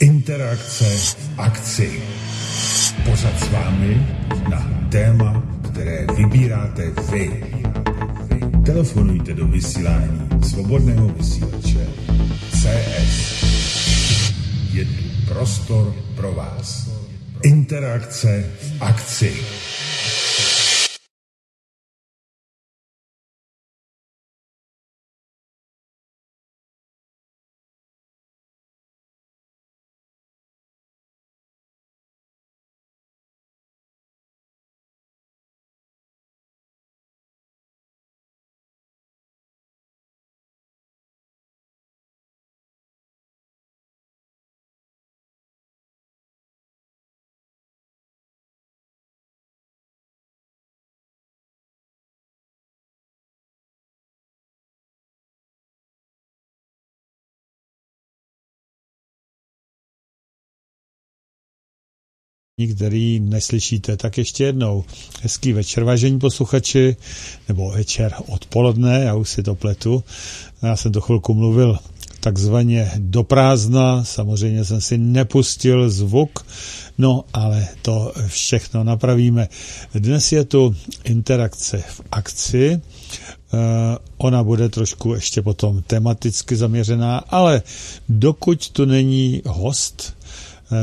Interakce v akci. Pořad s vámi na téma, které vybíráte vy. Telefonujte do vysílání svobodného vysílače CS. Je tu prostor pro vás. Interakce v akci. Který neslyšíte, tak ještě jednou. Hezký večer, vážení posluchači, nebo večer odpoledne, já už si to pletu. Já jsem to chvilku mluvil takzvaně do prázdna, samozřejmě jsem si nepustil zvuk, no ale to všechno napravíme. Dnes je tu interakce v akci, Uh, ona bude trošku ještě potom tematicky zaměřená, ale dokud tu není host, Eh,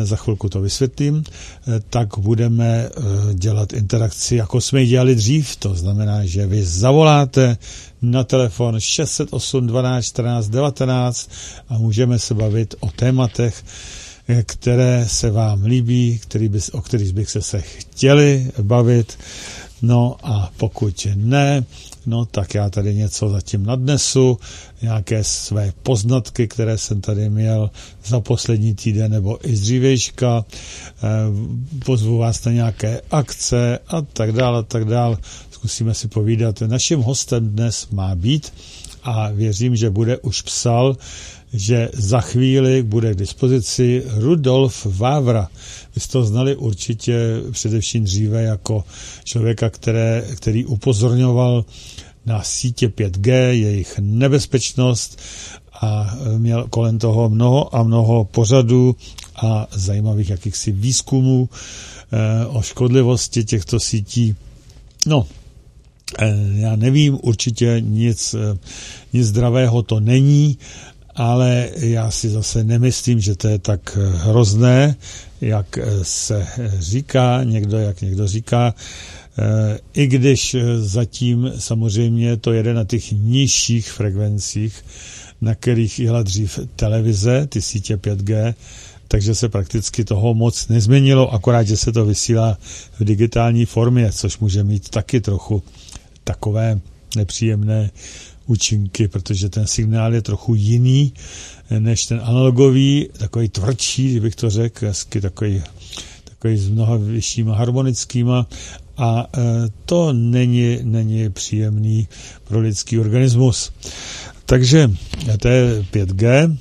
za chvilku to vysvětlím, eh, tak budeme eh, dělat interakci, jako jsme ji dělali dřív. To znamená, že vy zavoláte na telefon 608 12 14 19 a můžeme se bavit o tématech, které se vám líbí, který by, o kterých bych se se chtěli bavit. No a pokud ne, no tak já tady něco zatím nadnesu, nějaké své poznatky, které jsem tady měl za poslední týden nebo i z dřívejška, eh, pozvu vás na nějaké akce a tak dále, a tak dále. Zkusíme si povídat. Naším hostem dnes má být a věřím, že bude už psal, že za chvíli bude k dispozici Rudolf Vávra. Vy jste to znali určitě především dříve jako člověka, které, který upozorňoval na sítě 5G, jejich nebezpečnost a měl kolem toho mnoho a mnoho pořadů a zajímavých jakýchsi výzkumů eh, o škodlivosti těchto sítí. No, eh, já nevím, určitě nic, eh, nic zdravého to není, ale já si zase nemyslím, že to je tak hrozné, jak se říká, někdo, jak někdo říká, i když zatím samozřejmě to jede na těch nižších frekvencích, na kterých jela dřív televize, ty sítě 5G, takže se prakticky toho moc nezměnilo, akorát, že se to vysílá v digitální formě, což může mít taky trochu takové nepříjemné účinky, protože ten signál je trochu jiný než ten analogový, takový tvrdší, kdybych to řekl, hezky takový, takový s mnoha vyššíma harmonickýma a e, to není, není příjemný pro lidský organismus. Takže to je 5G e,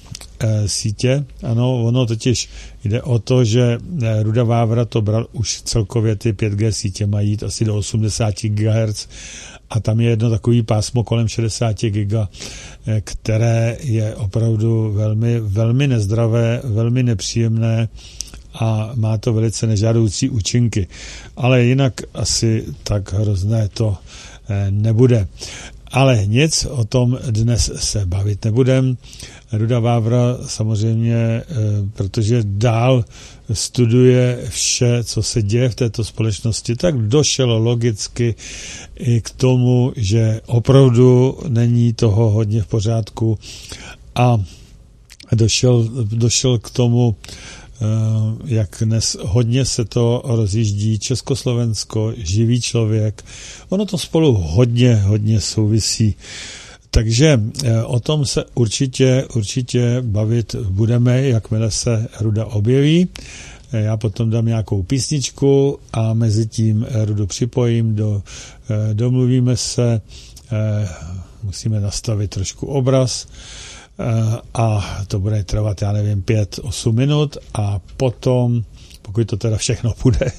sítě, ano, ono totiž jde o to, že e, Ruda Vávra to bral už celkově ty 5G sítě mají jít asi do 80 GHz a tam je jedno takový pásmo kolem 60 giga, které je opravdu velmi, velmi nezdravé, velmi nepříjemné a má to velice nežádoucí účinky. Ale jinak asi tak hrozné to eh, nebude. Ale nic o tom dnes se bavit nebudem. Ruda Vávra samozřejmě, eh, protože dál studuje vše, co se děje v této společnosti, tak došel logicky i k tomu, že opravdu není toho hodně v pořádku a došel, došel k tomu, jak dnes hodně se to rozjíždí Československo, živý člověk. Ono to spolu hodně, hodně souvisí. Takže eh, o tom se určitě, určitě bavit budeme, jakmile se Ruda objeví. Eh, já potom dám nějakou písničku a mezi tím Rudu připojím, do, domluvíme se, musíme nastavit trošku obraz, Eh, a to bude trvat, já nevím, pět, osm minut a potom, pokud to teda všechno bude,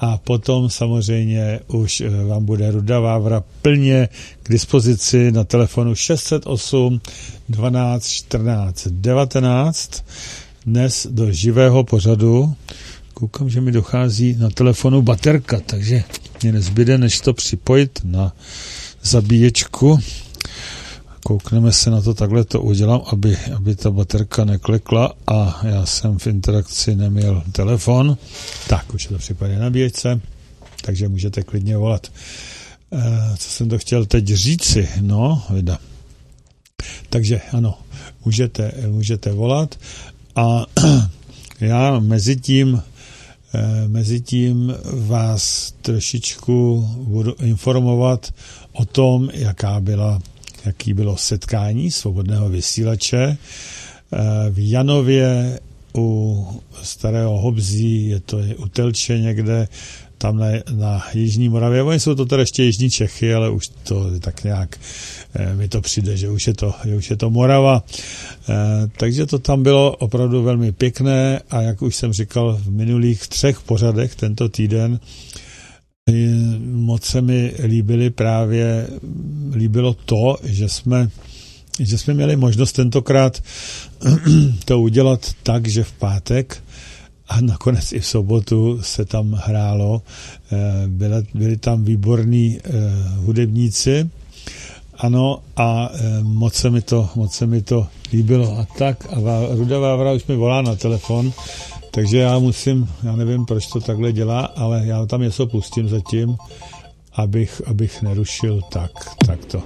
a potom samozřejmě už eh, vám bude Ruda Vávra plně k dispozici na telefonu 608 12 14 19 dnes do živého pořadu. Koukám, že mi dochází na telefonu baterka, takže mě nezbyde, než to připojit na zabíječku. Koukneme se na to, takhle to udělám, aby, aby ta baterka neklekla a já jsem v interakci neměl telefon. Tak, už je to připadá na bíječce, takže můžete klidně volat. E, co jsem to chtěl teď říci? No, vida. Takže ano, můžete, můžete volat a já mezi tím, eh, mezi tím vás trošičku budu informovat o tom, jaká byla, jaký bylo setkání svobodného vysílače eh, v Janově u starého Hobzí, je to u Telče někde, tam na, na Jižní Moravě. Oni jsou to teda ještě Jižní Čechy, ale už to tak nějak eh, mi to přijde, že už je to, že už je to Morava. Eh, takže to tam bylo opravdu velmi pěkné a jak už jsem říkal v minulých třech pořadech tento týden, moc se mi líbily právě, líbilo to, že jsme že jsme měli možnost tentokrát to udělat tak, že v pátek a nakonec i v sobotu se tam hrálo. Eh, byli, byli tam výborní eh, hudebníci, ano, a eh, moc se mi to, moc se mi to líbilo. A tak, a Ruda Vávra už mi volá na telefon, takže já musím, já nevím, proč to takhle dělá, ale já tam něco pustím zatím, abych, abych nerušil tak, tak to.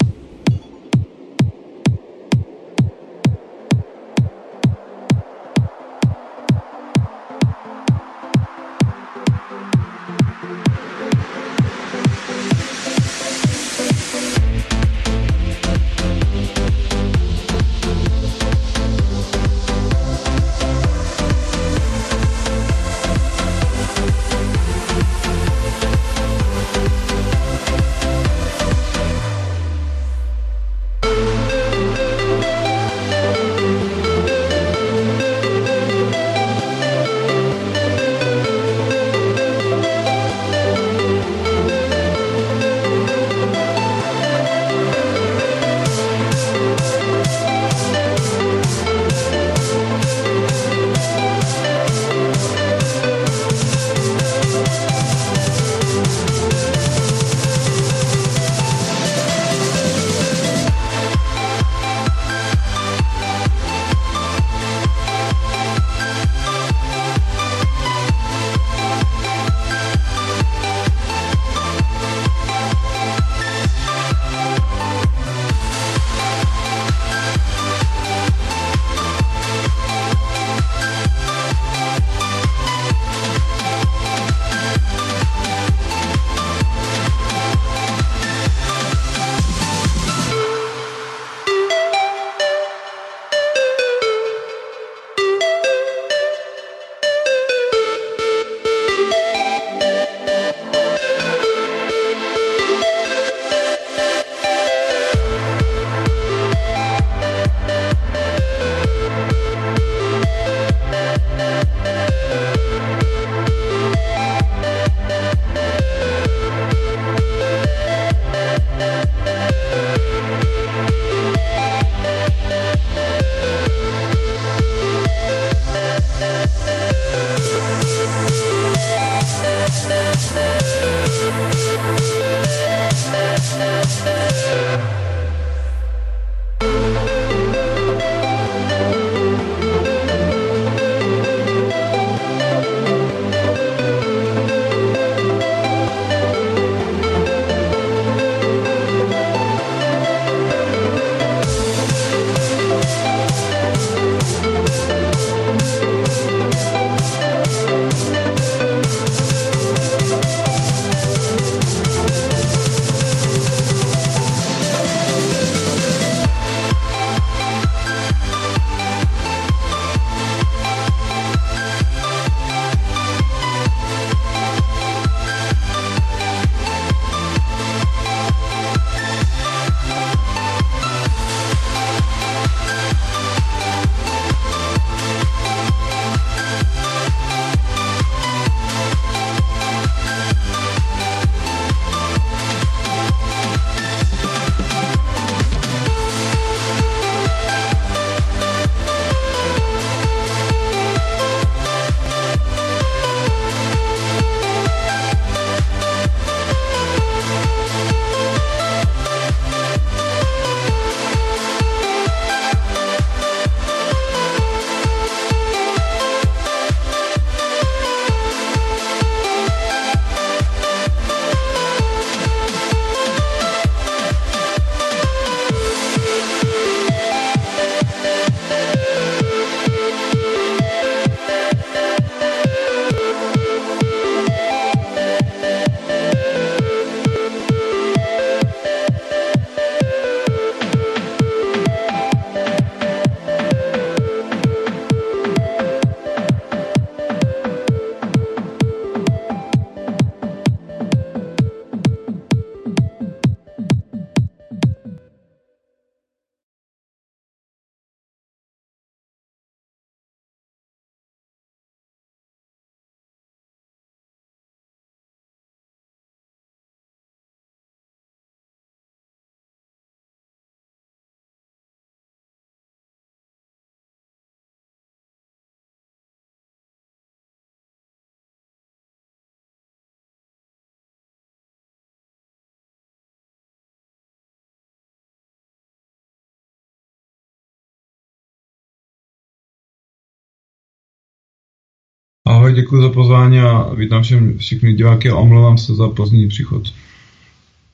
Děkuji za pozvání a vítám všem všichni diváky a omlouvám se za pozdní příchod.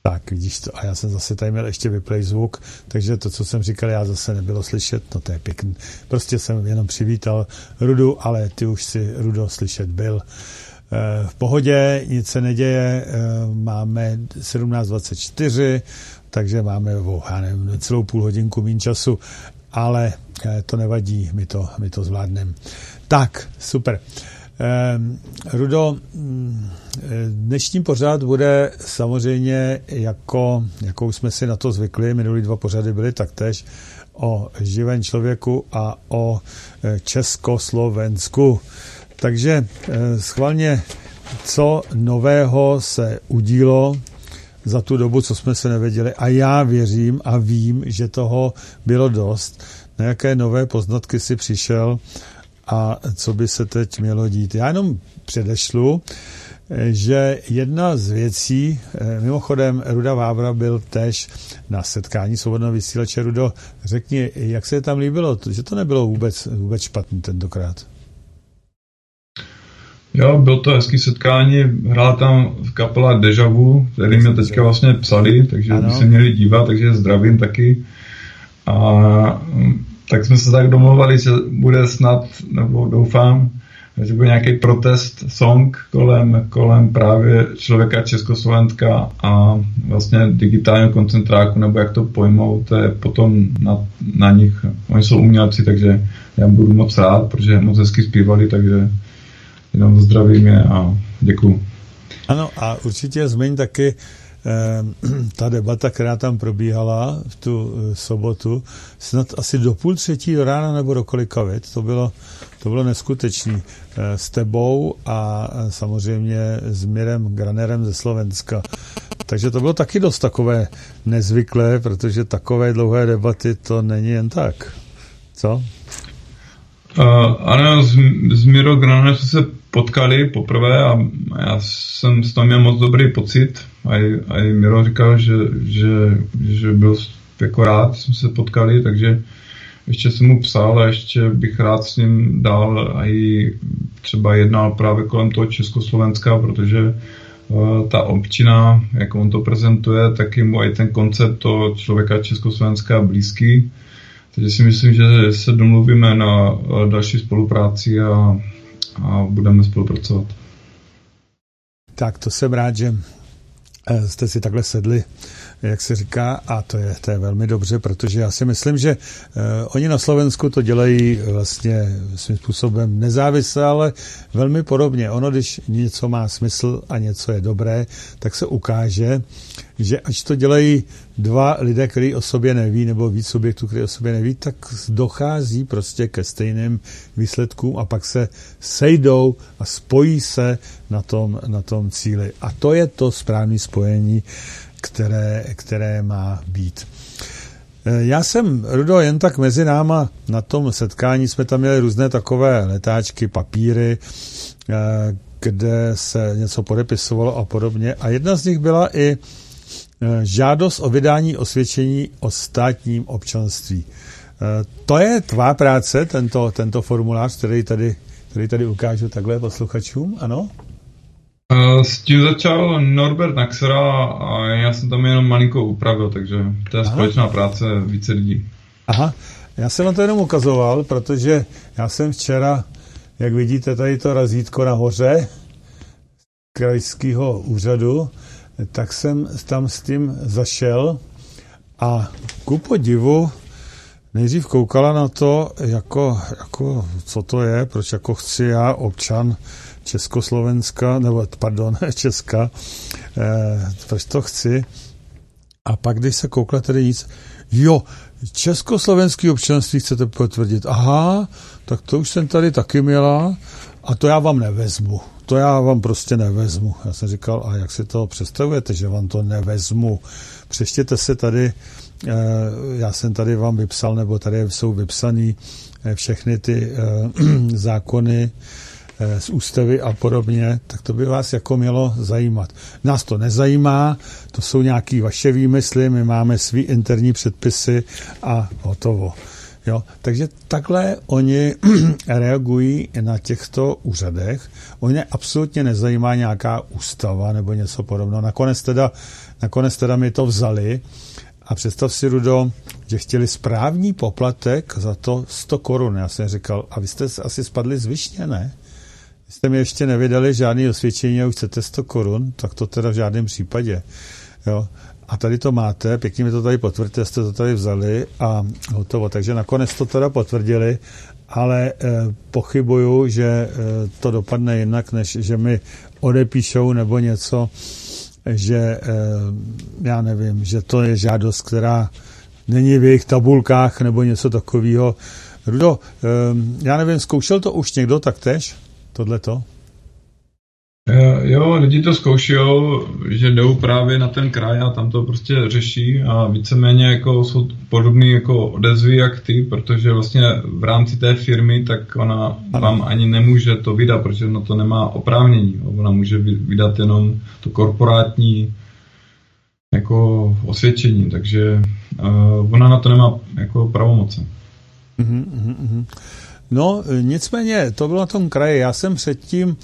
Tak, vidíš to. A já jsem zase tady měl ještě vyplay zvuk, takže to, co jsem říkal, já zase nebylo slyšet, no to je pěkný. Prostě jsem jenom přivítal Rudu, ale ty už si Rudo slyšet byl. Eh, v pohodě, nic se neděje, eh, máme 17.24, takže máme o, já nevím, celou půl hodinku méně času, ale eh, to nevadí, my to, my to zvládneme. Tak, super. Rudo, mm, dnešní pořád bude samozřejmě jako, jakou jsme si na to zvykli, minulý dva pořady byly taktéž o živém člověku a o Československu. Takže eh, schválně, co nového se udílo za tu dobu, co jsme se nevěděli. A já věřím a vím, že toho bylo dost. Na jaké nové poznatky si přišel a co by se teď mělo dít. Já jenom předešlu, že jedna z věcí, eh, mimochodem Ruda Vávra byl tež na setkání svobodného vysílače. Rudo, řekni, jak se tam líbilo, že to nebylo vůbec, vůbec špatný tentokrát. Jo, byl to hezký setkání, hrála tam v kapela Deja Vu, který mě teďka vlastně psali, takže by se měli dívat, takže zdravím taky. A tak jsme se tak domluvali, že bude snad, nebo doufám, že bude nějaký protest song kolem, kolem právě člověka Československa a vlastně digitálního koncentráku, nebo jak to pojmou, to je potom na, na nich. Oni jsou umělci, takže já budu moc rád, protože moc hezky zpívali, takže jenom zdravím je a děkuju. Ano a určitě změň taky ta debata, která tam probíhala v tu eh, sobotu, snad asi do půl třetí do rána nebo do kolika vět, to bylo, to bylo neskutečný. Eh, s tebou a eh, samozřejmě s Mirem Granerem ze Slovenska. Takže to bylo taky dost takové nezvyklé, protože takové dlouhé debaty to není jen tak. Co? Uh, ano, s, s Miro Granerem jsme se potkali poprvé a já jsem z toho měl moc dobrý pocit. A i, Miro říkal, že, že, že byl jako rád, jsme se potkali, takže ještě jsem mu psal a ještě bych rád s ním dál a i třeba jednal právě kolem toho Československa, protože uh, ta občina, jak on to prezentuje, tak je mu i ten koncept toho člověka Československa blízký. Takže si myslím, že se domluvíme na další spolupráci a a budeme spolupracovat. Tak to jsem rád, že eh, jste si takhle sedli, jak se říká, a to je, to je velmi dobře, protože já si myslím, že uh, oni na Slovensku to dělají vlastně svým způsobem nezávisle, ale velmi podobně. Ono, když něco má smysl a něco je dobré, tak se ukáže, že až to dělají dva lidé, kteří o sobě neví, nebo víc subjektů, kteří o sobě neví, tak dochází prostě ke stejným výsledkům a pak se sejdou a spojí se na tom, na tom cíli. A to je to správné spojení, které, které má být. E, já jsem, Rudo, jen tak mezi náma na tom setkání jsme tam měli různé takové letáčky, papíry, e, kde se něco podepisovalo a podobně. A jedna z nich byla i žádost o vydání osvědčení o státním občanství. Eh, to je tvá práce, tento, tento formulář, který tady, který tady ukážu takhle posluchačům, ano? Eh, s tím začal Norbert Naxera a já jsem tam jenom malinko upravil, takže to je Aha. společná práce více lidí. Aha, já jsem vám to jenom ukazoval, protože já jsem včera, jak vidíte, tady to razítko nahoře krajského úřadu, tak jsem tam s tím zašel a ku podivu nejdřív koukala na to, jako, jako, co to je, proč jako chci já, občan Československa, nebo pardon, Česka, eh, proč to chci. A pak, když se koukla tedy nic, jo, československý občanství chcete potvrdit. Aha, tak to už jsem tady taky měla a to já vám nevezmu to já vám prostě nevezmu. Já jsem říkal, a jak si to představujete, že vám to nevezmu? Přeštěte se tady, eh, já jsem tady vám vypsal, nebo tady jsou vypsané eh, všechny ty eh, zákony z ústavy a podobně, tak to by vás jako mělo zajímat. Nás to nezajímá, to jsou nějaké vaše výmysly, my máme svý interní předpisy a hotovo. Jo? Takže takhle oni reagují na těchto úřadech. Oni absolutně nezajímá nějaká ústava nebo něco podobného. Nakonec teda, nakonec teda mi to vzali a představ si, Rudo, že chtěli správní poplatek za to 100 korun. Já jsem říkal, a vy jste asi spadli z višně, ne? Vy jste mi ještě nevydali žádný osvědčení a už chcete 100 korun, tak to teda v žádném případě. Jo? A tady to máte, pěkně mi to tady potvrdíte, jste to tady vzali a hotovo. Takže nakonec to teda potvrdili, ale e, pochybuju, že e, to dopadne jinak, než že mi odepíšou nebo něco, že e, já nevím, že to je žádost, která není v jejich tabulkách nebo něco takového. Rudo, e, já nevím, zkoušel to už někdo taktéž, tohleto? Eh, jo, lidi to zkouší, že jdou právě na ten kraj a tam to prostě řeší a víceméně jako jsou podobné jako odezvy jak ty, protože vlastně v rámci té firmy tak ona ano. vám ani nemůže to vydat, protože na to nemá oprávnění. Ona může vydat jenom to korporátní jako osvědčení, takže uh, ona na to nemá jako pravomoce. Uh-huh. No, nicméně, to bylo na tom kraji. Já jsem předtím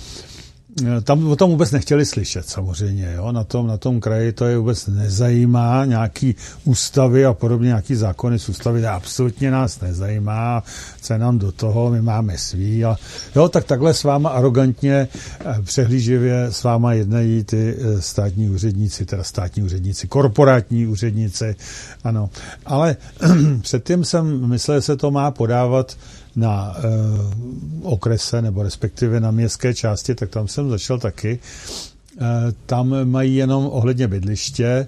tam o tom vůbec nechtěli slyšet samozřejmě, jo? Na, tom, na tom kraji to je vůbec nezajímá, nějaký ústavy a podobně, nějaký zákony z ústavy, to absolutně nás nezajímá, co nám do toho, my máme svý a jo, tak takhle s váma arrogantně, eh, přehlíživě s váma jednají ty eh, státní úředníci, teda státní úředníci, korporátní úředníci, ano. Ale předtím jsem myslel, že se to má podávat na e, okrese nebo respektive na městské části, tak tam jsem začal taky. E, tam mají jenom ohledně bydliště,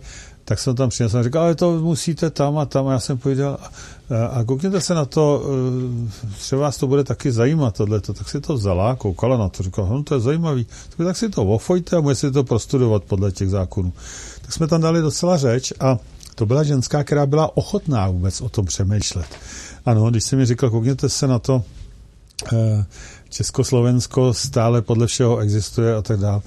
tak jsem tam přinesl a říkal, ale to musíte tam a tam. A já jsem povídal, a koukněte se na to, eh, třeba vás to bude taky zajímat tohleto. Tak si to vzala, koukala na to, říkala, no to je zajímavý. Tak si to ofojte a můžete to prostudovat podle těch zákonů. Tak jsme tam dali docela řeč a to byla ženská, která byla ochotná vůbec o tom přemýšlet. Ano, když jsem mi říkal, koukněte se na to, eh, Československo stále podle všeho existuje a tak dále.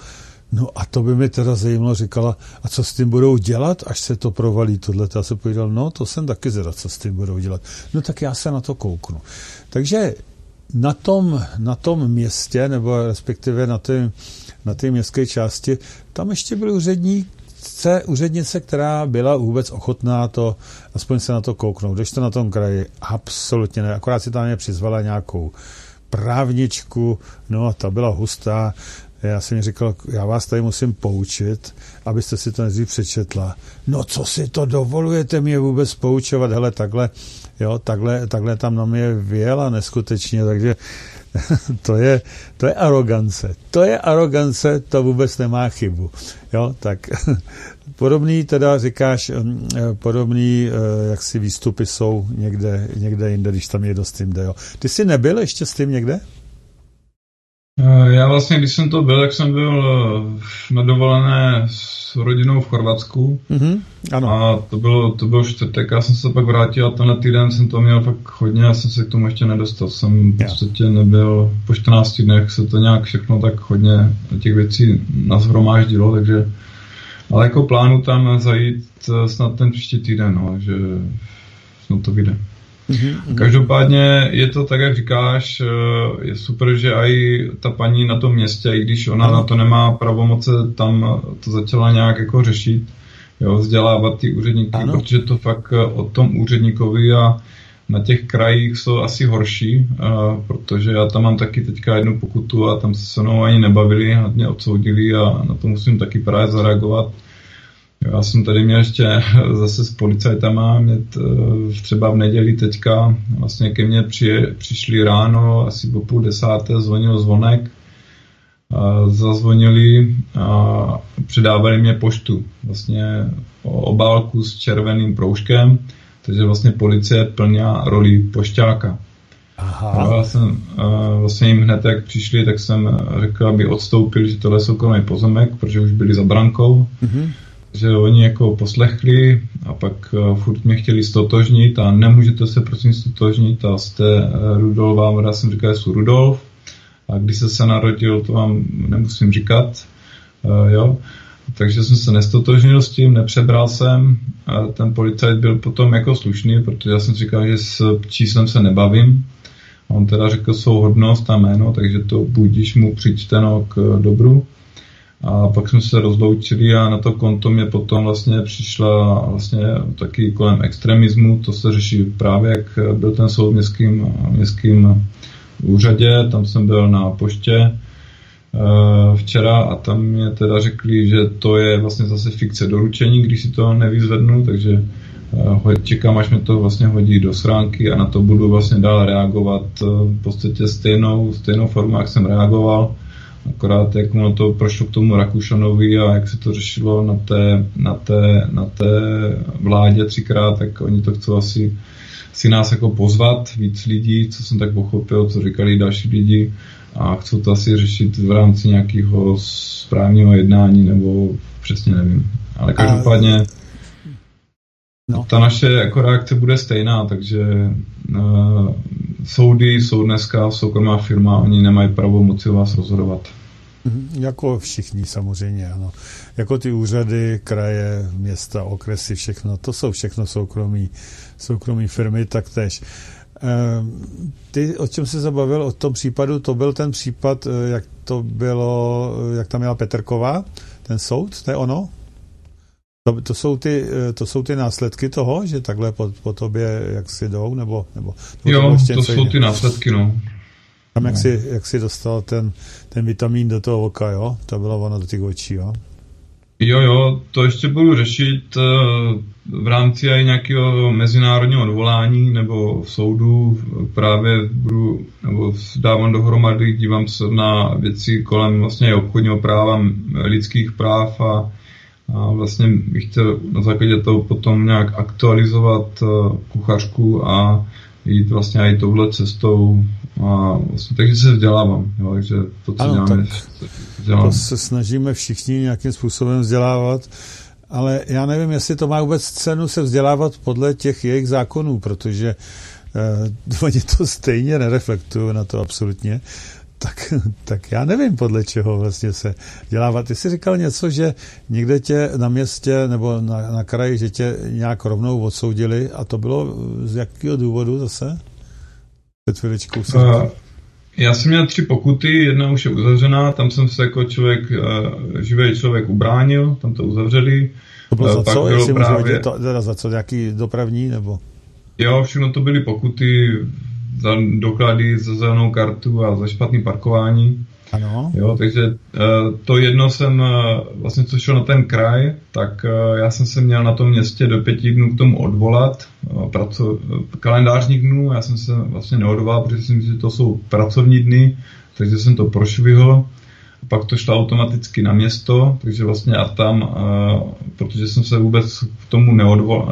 No a to by mi teda zajímalo, říkala, a co s tím budou dělat, až se to provalí tohle. Já se povídal, no to jsem taky zvědav, co s tím budou dělat. No tak já se na to kouknu. Takže na tom, na tom městě, nebo respektive na té na té městské části, tam ještě byl úředník, úřednice, úřednice, která byla vůbec ochotná to, aspoň se na to kouknout. Když to na tom kraji, absolutně ne. Akorát si tam mě přizvala nějakou právničku, no a ta byla hustá. Já jsem mi říkal, já vás tady musím poučit, abyste si to nejdřív přečetla. No co si to dovolujete mě vůbec poučovat, hele takhle, jo, takhle, takhle tam na mě věla neskutečně, takže to je, to je arogance. To je arogance, to vůbec nemá chybu. Jo, tak podobný teda říkáš, mm, eh, podobný eh, jak si výstupy jsou někde, někde jinde, když tam někdo s tím jde. Jo. Ty jsi nebyl ještě s tím někde? Eh, já vlastně, když jsem to byl, tak jsem byl na dovolené s rodinou v Chorvatsku. Mm-hmm, ano. A to bylo, to bylo čtvrtek, já jsem se pak vrátil a tenhle týden jsem to měl fakt hodně, já jsem se k tomu ještě nedostal. Jsem v podstatě nebyl, po 14 dnech se to nějak všechno tak hodně těch věcí nazhromáždilo, takže ale jako plánu tam zajít eh, snad ten příští týden, no, že snad to vyjde. Mm-hmm. Každopádně je to tak, jak říkáš, eh, je super, že i ta paní na tom městě, i když ona ano. na to nemá pravomoce, tam to začala nějak jako řešit, jo, vzdělávat ty úředníky, ano. protože to fakt eh, o tom úředníkovi a na těch krajích jsou asi horší, protože já tam mám taky teďka jednu pokutu a tam se se mnou ani nebavili, mě odsoudili a na to musím taky právě zareagovat. Já jsem tady měl ještě zase s policajtama, mě eh, třeba v neděli teďka vlastně ke mně při, přišli ráno, asi po půl desáté zvonil zvonek, a zazvonili a předávali mě poštu, vlastně obálku s červeným proužkem, takže vlastně policie plňá roli pošťáka. Aha. Já jsem vlastně jim hned, jak přišli, tak jsem řekl, aby odstoupili, že tohle je soukromý pozemek, protože už byli za brankou. Mm-hmm že oni jako poslechli a pak uh, furt mě chtěli stotožnit a nemůžete se prosím stotožnit a jste uh, Rudolf, vám já jsem říkal, že jsou Rudolf a když se se narodil, to vám nemusím říkat, uh, jo. takže jsem se nestotožnil s tím, nepřebral jsem. A ten policajt byl potom jako slušný, protože já jsem říkal, že s číslem se nebavím. A on teda řekl svou hodnost a jméno, takže to budíš mu přičteno k dobru. A pak jsme se rozloučili a na to konto mě potom vlastně přišla vlastně taky kolem extremismu, to se řeší právě, jak byl ten soud městským, městským úřadě, tam jsem byl na poště eh, včera a tam mě teda řekli, že to je vlastně zase fikce doručení, když si to nevyzvednu, takže eh, čekám, až mi to vlastně hodí do schránky a na to budu vlastně dál reagovat eh, v podstatě stejnou, stejnou formou, jak jsem reagoval Akorát jak ono to prošlo k tomu Rakušanovi a jak se to řešilo na té, na té, na té vládě třikrát, tak oni to chcou asi si nás jako pozvat, víc lidí, co jsem tak pochopil, co říkali další lidi a chcou to asi řešit v rámci nějakého správního jednání nebo přesně nevím. Ale každopádně No. Ta naše jako reakce bude stejná, takže uh, soudy jsou dneska soukromá firma, oni nemají pravo moci vás rozhodovat. Mhm, jako všichni samozřejmě, ano. Jako ty úřady, kraje, města, okresy, všechno, to jsou všechno soukromí, soukromí firmy taktéž. Ehm, ty, o čem se zabavil, o tom případu, to byl ten případ, eh, jak to bylo, jak tam měla Petrková, ten soud, to je ono? To, to, jsou ty, eh, to jsou ty následky toho, že takhle po, po tobě jak si jdou, nebo... nebo jo, to, to jsou ty následky, no. Tam jak, no. si, jak si dostal ten, ten vitamin do toho oka, jo? To bylo ono do těch očí, jo? Jo, jo, to ještě budu řešit eh, v rámci i nějakého mezinárodního odvolání nebo v soudu právě budu, nebo dávám dohromady, dívám se na věci kolem vlastně obchodního práva, lidských práv a a vlastně bych chtěl na základě toho potom nějak aktualizovat uh, kuchařku a jít vlastně i touhle cestou. A vlastně, takže se vzdělávám. Jo, takže to, co ano, děláme, vzdělávám. to se snažíme všichni nějakým způsobem vzdělávat. Ale já nevím, jestli to má vůbec cenu se vzdělávat podle těch jejich zákonů, protože eh, oni to stejně nereflektují na to absolutně tak, tak já nevím, podle čeho vlastně se dělávat. Ty jsi říkal něco, že někde tě na městě nebo na, na kraji, že tě nějak rovnou odsoudili a to bylo z jakého důvodu zase? Před chvíličkou si uh, Já jsem měl tři pokuty, jedna už je uzavřená, tam jsem se jako člověk, uh, živý člověk ubránil, tam to uzavřeli. To bylo uh, za co? Jestli právě... můžu to, teda za co, nějaký dopravní nebo? Jo, všechno to byly pokuty za doklady za zelenou kartu a za špatný parkování. Ano. Jo, takže uh, to jedno jsem, uh, vlastně co šlo na ten kraj, tak uh, já jsem se měl na tom městě do pěti dnů k tomu odvolat, praco, kalendářních dnů, já jsem se vlastně neodvolal, protože si myslím, že to jsou pracovní dny, takže jsem to prošvihl, pak to šlo automaticky na město, takže vlastně a tam, uh, protože jsem se vůbec k tomu neodvolal,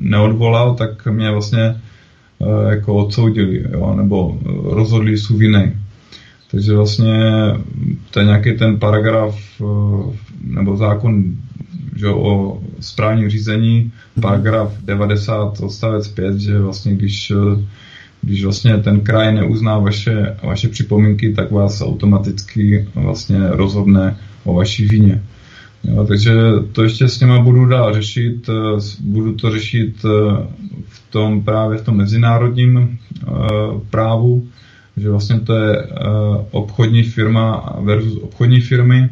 neodvolal tak mě vlastně Eh, jako odsoudili, jo, nebo eh, rozhodli jsou viny. Takže vlastně to je nějaký ten paragraf eh, nebo zákon že o správním řízení, mhm. paragraf 90 odstavec 5, že vlastně když, když vlastně ten kraj neuzná vaše, vaše připomínky, tak vás automaticky vlastně rozhodne o vaší vině. Jo, takže to ještě s něma budu dál řešit, budu to řešit v tom právě v tom mezinárodním uh, právu, že vlastně to je obchodní firma versus obchodní firmy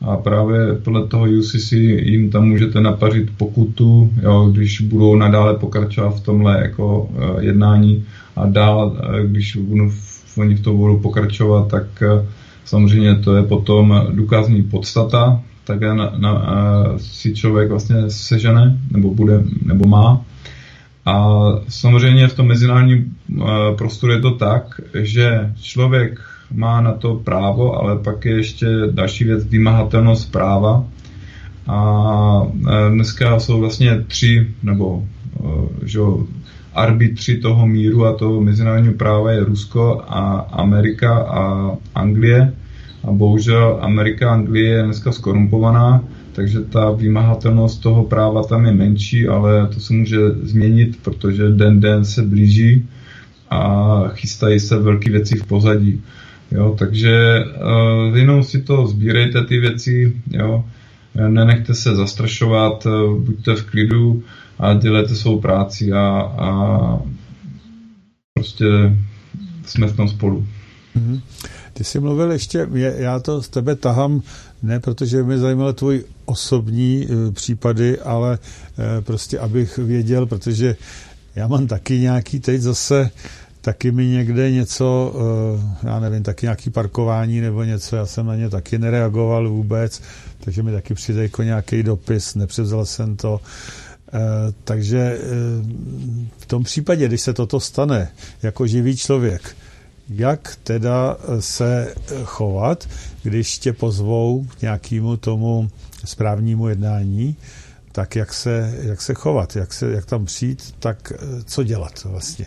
a právě podle toho UCC jim tam můžete napařit pokutu, jo, když budou nadále pokračovat v tomhle jako jednání a dál, když budou, oni v tom budou pokračovat, tak samozřejmě to je potom důkazní podstata, tak na, na, si člověk vlastně sežene, nebo bude, nebo má. A samozřejmě v tom mezinárodním eh, prostoru je to tak, že člověk má na to právo, ale pak je ještě další věc, vymahatelnost práva. A eh, dneska jsou vlastně tři, nebo eh, že arbitři toho míru a toho mezinárodního práva je Rusko a Amerika a Anglie. A bohužel Amerika a Anglie je dneska skorumpovaná takže ta vymahatelnost toho práva tam je menší, ale to se může změnit, protože den den se blíží a chystají se velké věci v pozadí. Jo, takže uh, jenom si to sbírejte ty věci, jo. nenechte se zastrašovat, buďte v klidu a dělejte svou práci a, a prostě jsme v tom spolu. Mm-hmm. Ty jsi mluvil ještě, já to z tebe tahám, ne protože mě zajímaly tvůj osobní e, případy, ale e, prostě abych věděl, protože já mám taky nějaký teď zase taky mi někde něco, e, já nevím, taky nějaký parkování nebo něco, já jsem na ně taky nereagoval vůbec, takže mi taky přijde jako nějaký dopis, nepřevzal jsem to, takže v tom případě, když se toto stane jako živý člověk, jak teda se chovat, když tě pozvou k nějakému tomu správnímu jednání, tak jak se, jak se chovat, jak, se, jak tam přijít, tak eh, co dělat vlastně.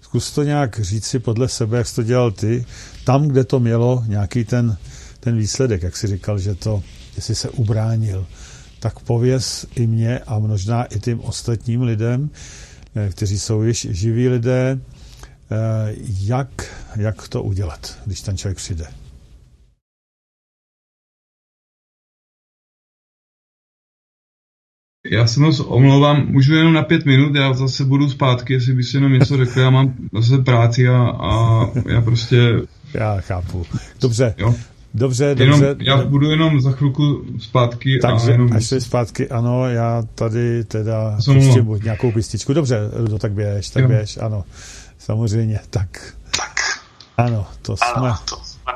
Zkus to nějak říct si podle sebe, jak jsi to dělal ty, tam, kde to mělo nějaký ten, ten výsledek, jak jsi říkal, že to, jestli se ubránil, tak pověz i mě a možná i tím ostatním lidem, eh, kteří jsou již živí lidé, eh, jak, jak to udělat, když ten člověk přijde. Já se moc omlouvám, můžu jenom na pět minut, já zase budu zpátky, jestli bys jenom něco řekl, já mám zase práci a, a já prostě... Já chápu. Dobře, jo? Dobře, jenom, dobře. Já budu jenom za chvilku zpátky. Takže a jenom... až jsi zpátky, ano, já tady teda pustím buď nějakou pističku. Dobře, Rudo, tak běž, tak jo. běž, ano. Samozřejmě, tak. Tak. Ano, to ano, jsme. To jsme.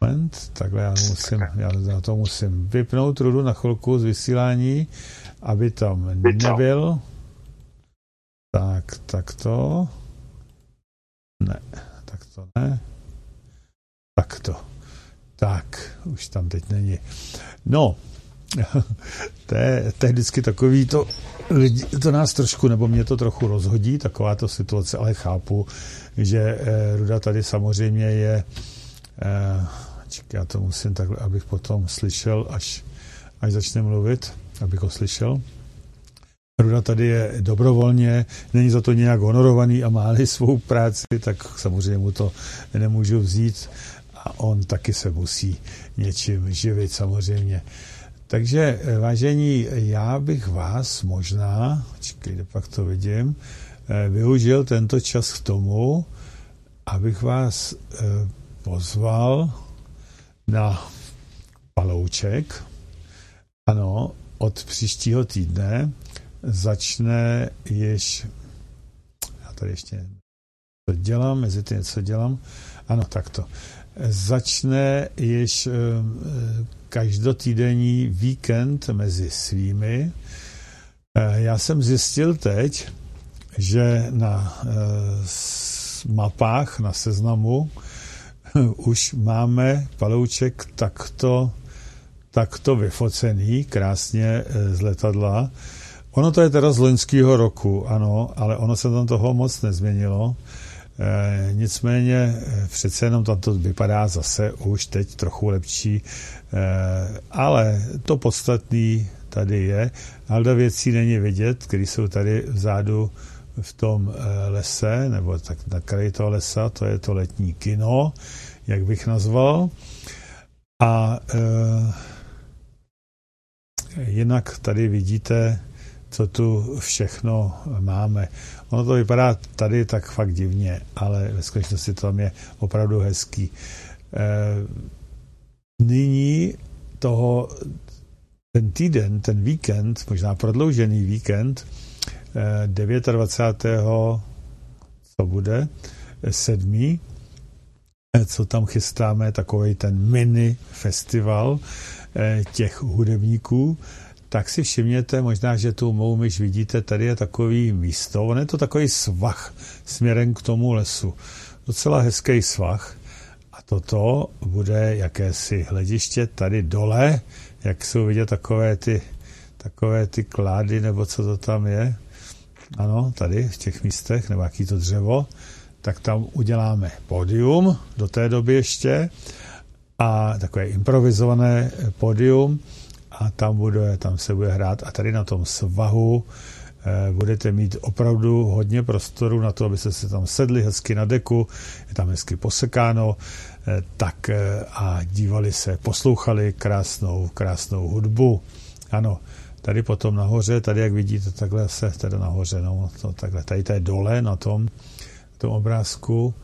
Moment, takhle já musím, já na to musím vypnout Rudu na chvilku z vysílání aby tam nebyl. Tak, tak to. Ne, tak to ne. Tak to. Tak, už tam teď není. No, to je, to je vždycky takový to, lidi, to nás trošku, nebo mě to trochu rozhodí, taková to situace, ale chápu, že eh, Ruda tady samozřejmě je, eh, já to musím takhle, abych potom slyšel, až, až začne mluvit abych ho slyšel. Ruda tady je dobrovolně, není za to nějak honorovaný a má svou práci, tak samozřejmě mu to nemůžu vzít a on taky se musí něčím živit samozřejmě. Takže, vážení, já bych vás možná, čekejte, pak to vidím, eh, využil tento čas k tomu, abych vás eh, pozval na palouček. Ano, od příštího týdne začne již, já tady ještě to dělám, mezi tím něco dělám, ano, takto. Začne již eh, každotýdenní víkend mezi svými. Eh, já jsem zjistil teď, že na eh, mapách, na seznamu už máme palouček takto takto vyfocený, krásně eh, z letadla. Ono to je teda z loňského roku, ano, ale ono se tam toho moc nezměnilo. E, nicméně eh, přece jenom tam to vypadá zase už teď trochu lepší, e, ale to podstatný tady je. Halda věcí není vidět, které jsou tady vzadu v tom lese, nebo tak na kraji toho lesa, to je to letní kino, jak bych nazval. A e, Jinak tady vidíte, co tu všechno máme. Ono to vypadá tady tak fakt divně, ale ve skutečnosti to tam je opravdu hezký. E, nyní toho, ten týden, ten víkend, možná prodloužený víkend, 29. co bude, 7. co tam chystáme, takový ten mini festival, Eh, těch hudebníků, tak si všimněte, možná, že tu mou myš vidíte, tady je takový místo, on je to takový svah směrem k tomu lesu. Docela hezký svah. A toto bude jakési hlediště tady dole, jak jsou vidět takové ty, takové ty klády, nebo co to tam je. Ano, tady v těch místech, nebo jaký to dřevo, tak tam uděláme pódium do té doby ještě a takové improvizované podium a tam, bude, tam se bude hrát. A tady na tom svahu budete mít opravdu hodně prostoru na to, abyste se tam sedli hezky na deku, je tam hezky posekáno, tak a dívali se, poslouchali krásnou, krásnou hudbu. Ano, tady potom nahoře, tady jak vidíte, takhle se, teda nahoře, no, to, takhle, tady to je dole na tom, tom obrázku,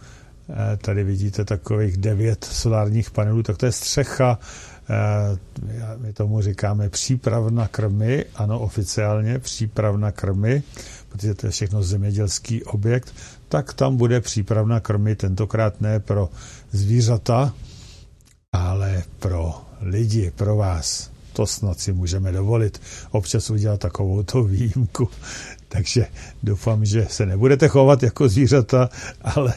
Eh, tady vidíte takových devět solárních panelů, tak to je střecha, eh, my tomu říkáme přípravna krmy, ano, oficiálně přípravna krmy, protože to je všechno zemědělský objekt, tak tam bude přípravna krmy, tentokrát ne pro zvířata, ale pro lidi, pro vás. To snad si můžeme dovolit občas udělat takovou výjimku. Takže doufám, že se nebudete chovat jako zvířata, ale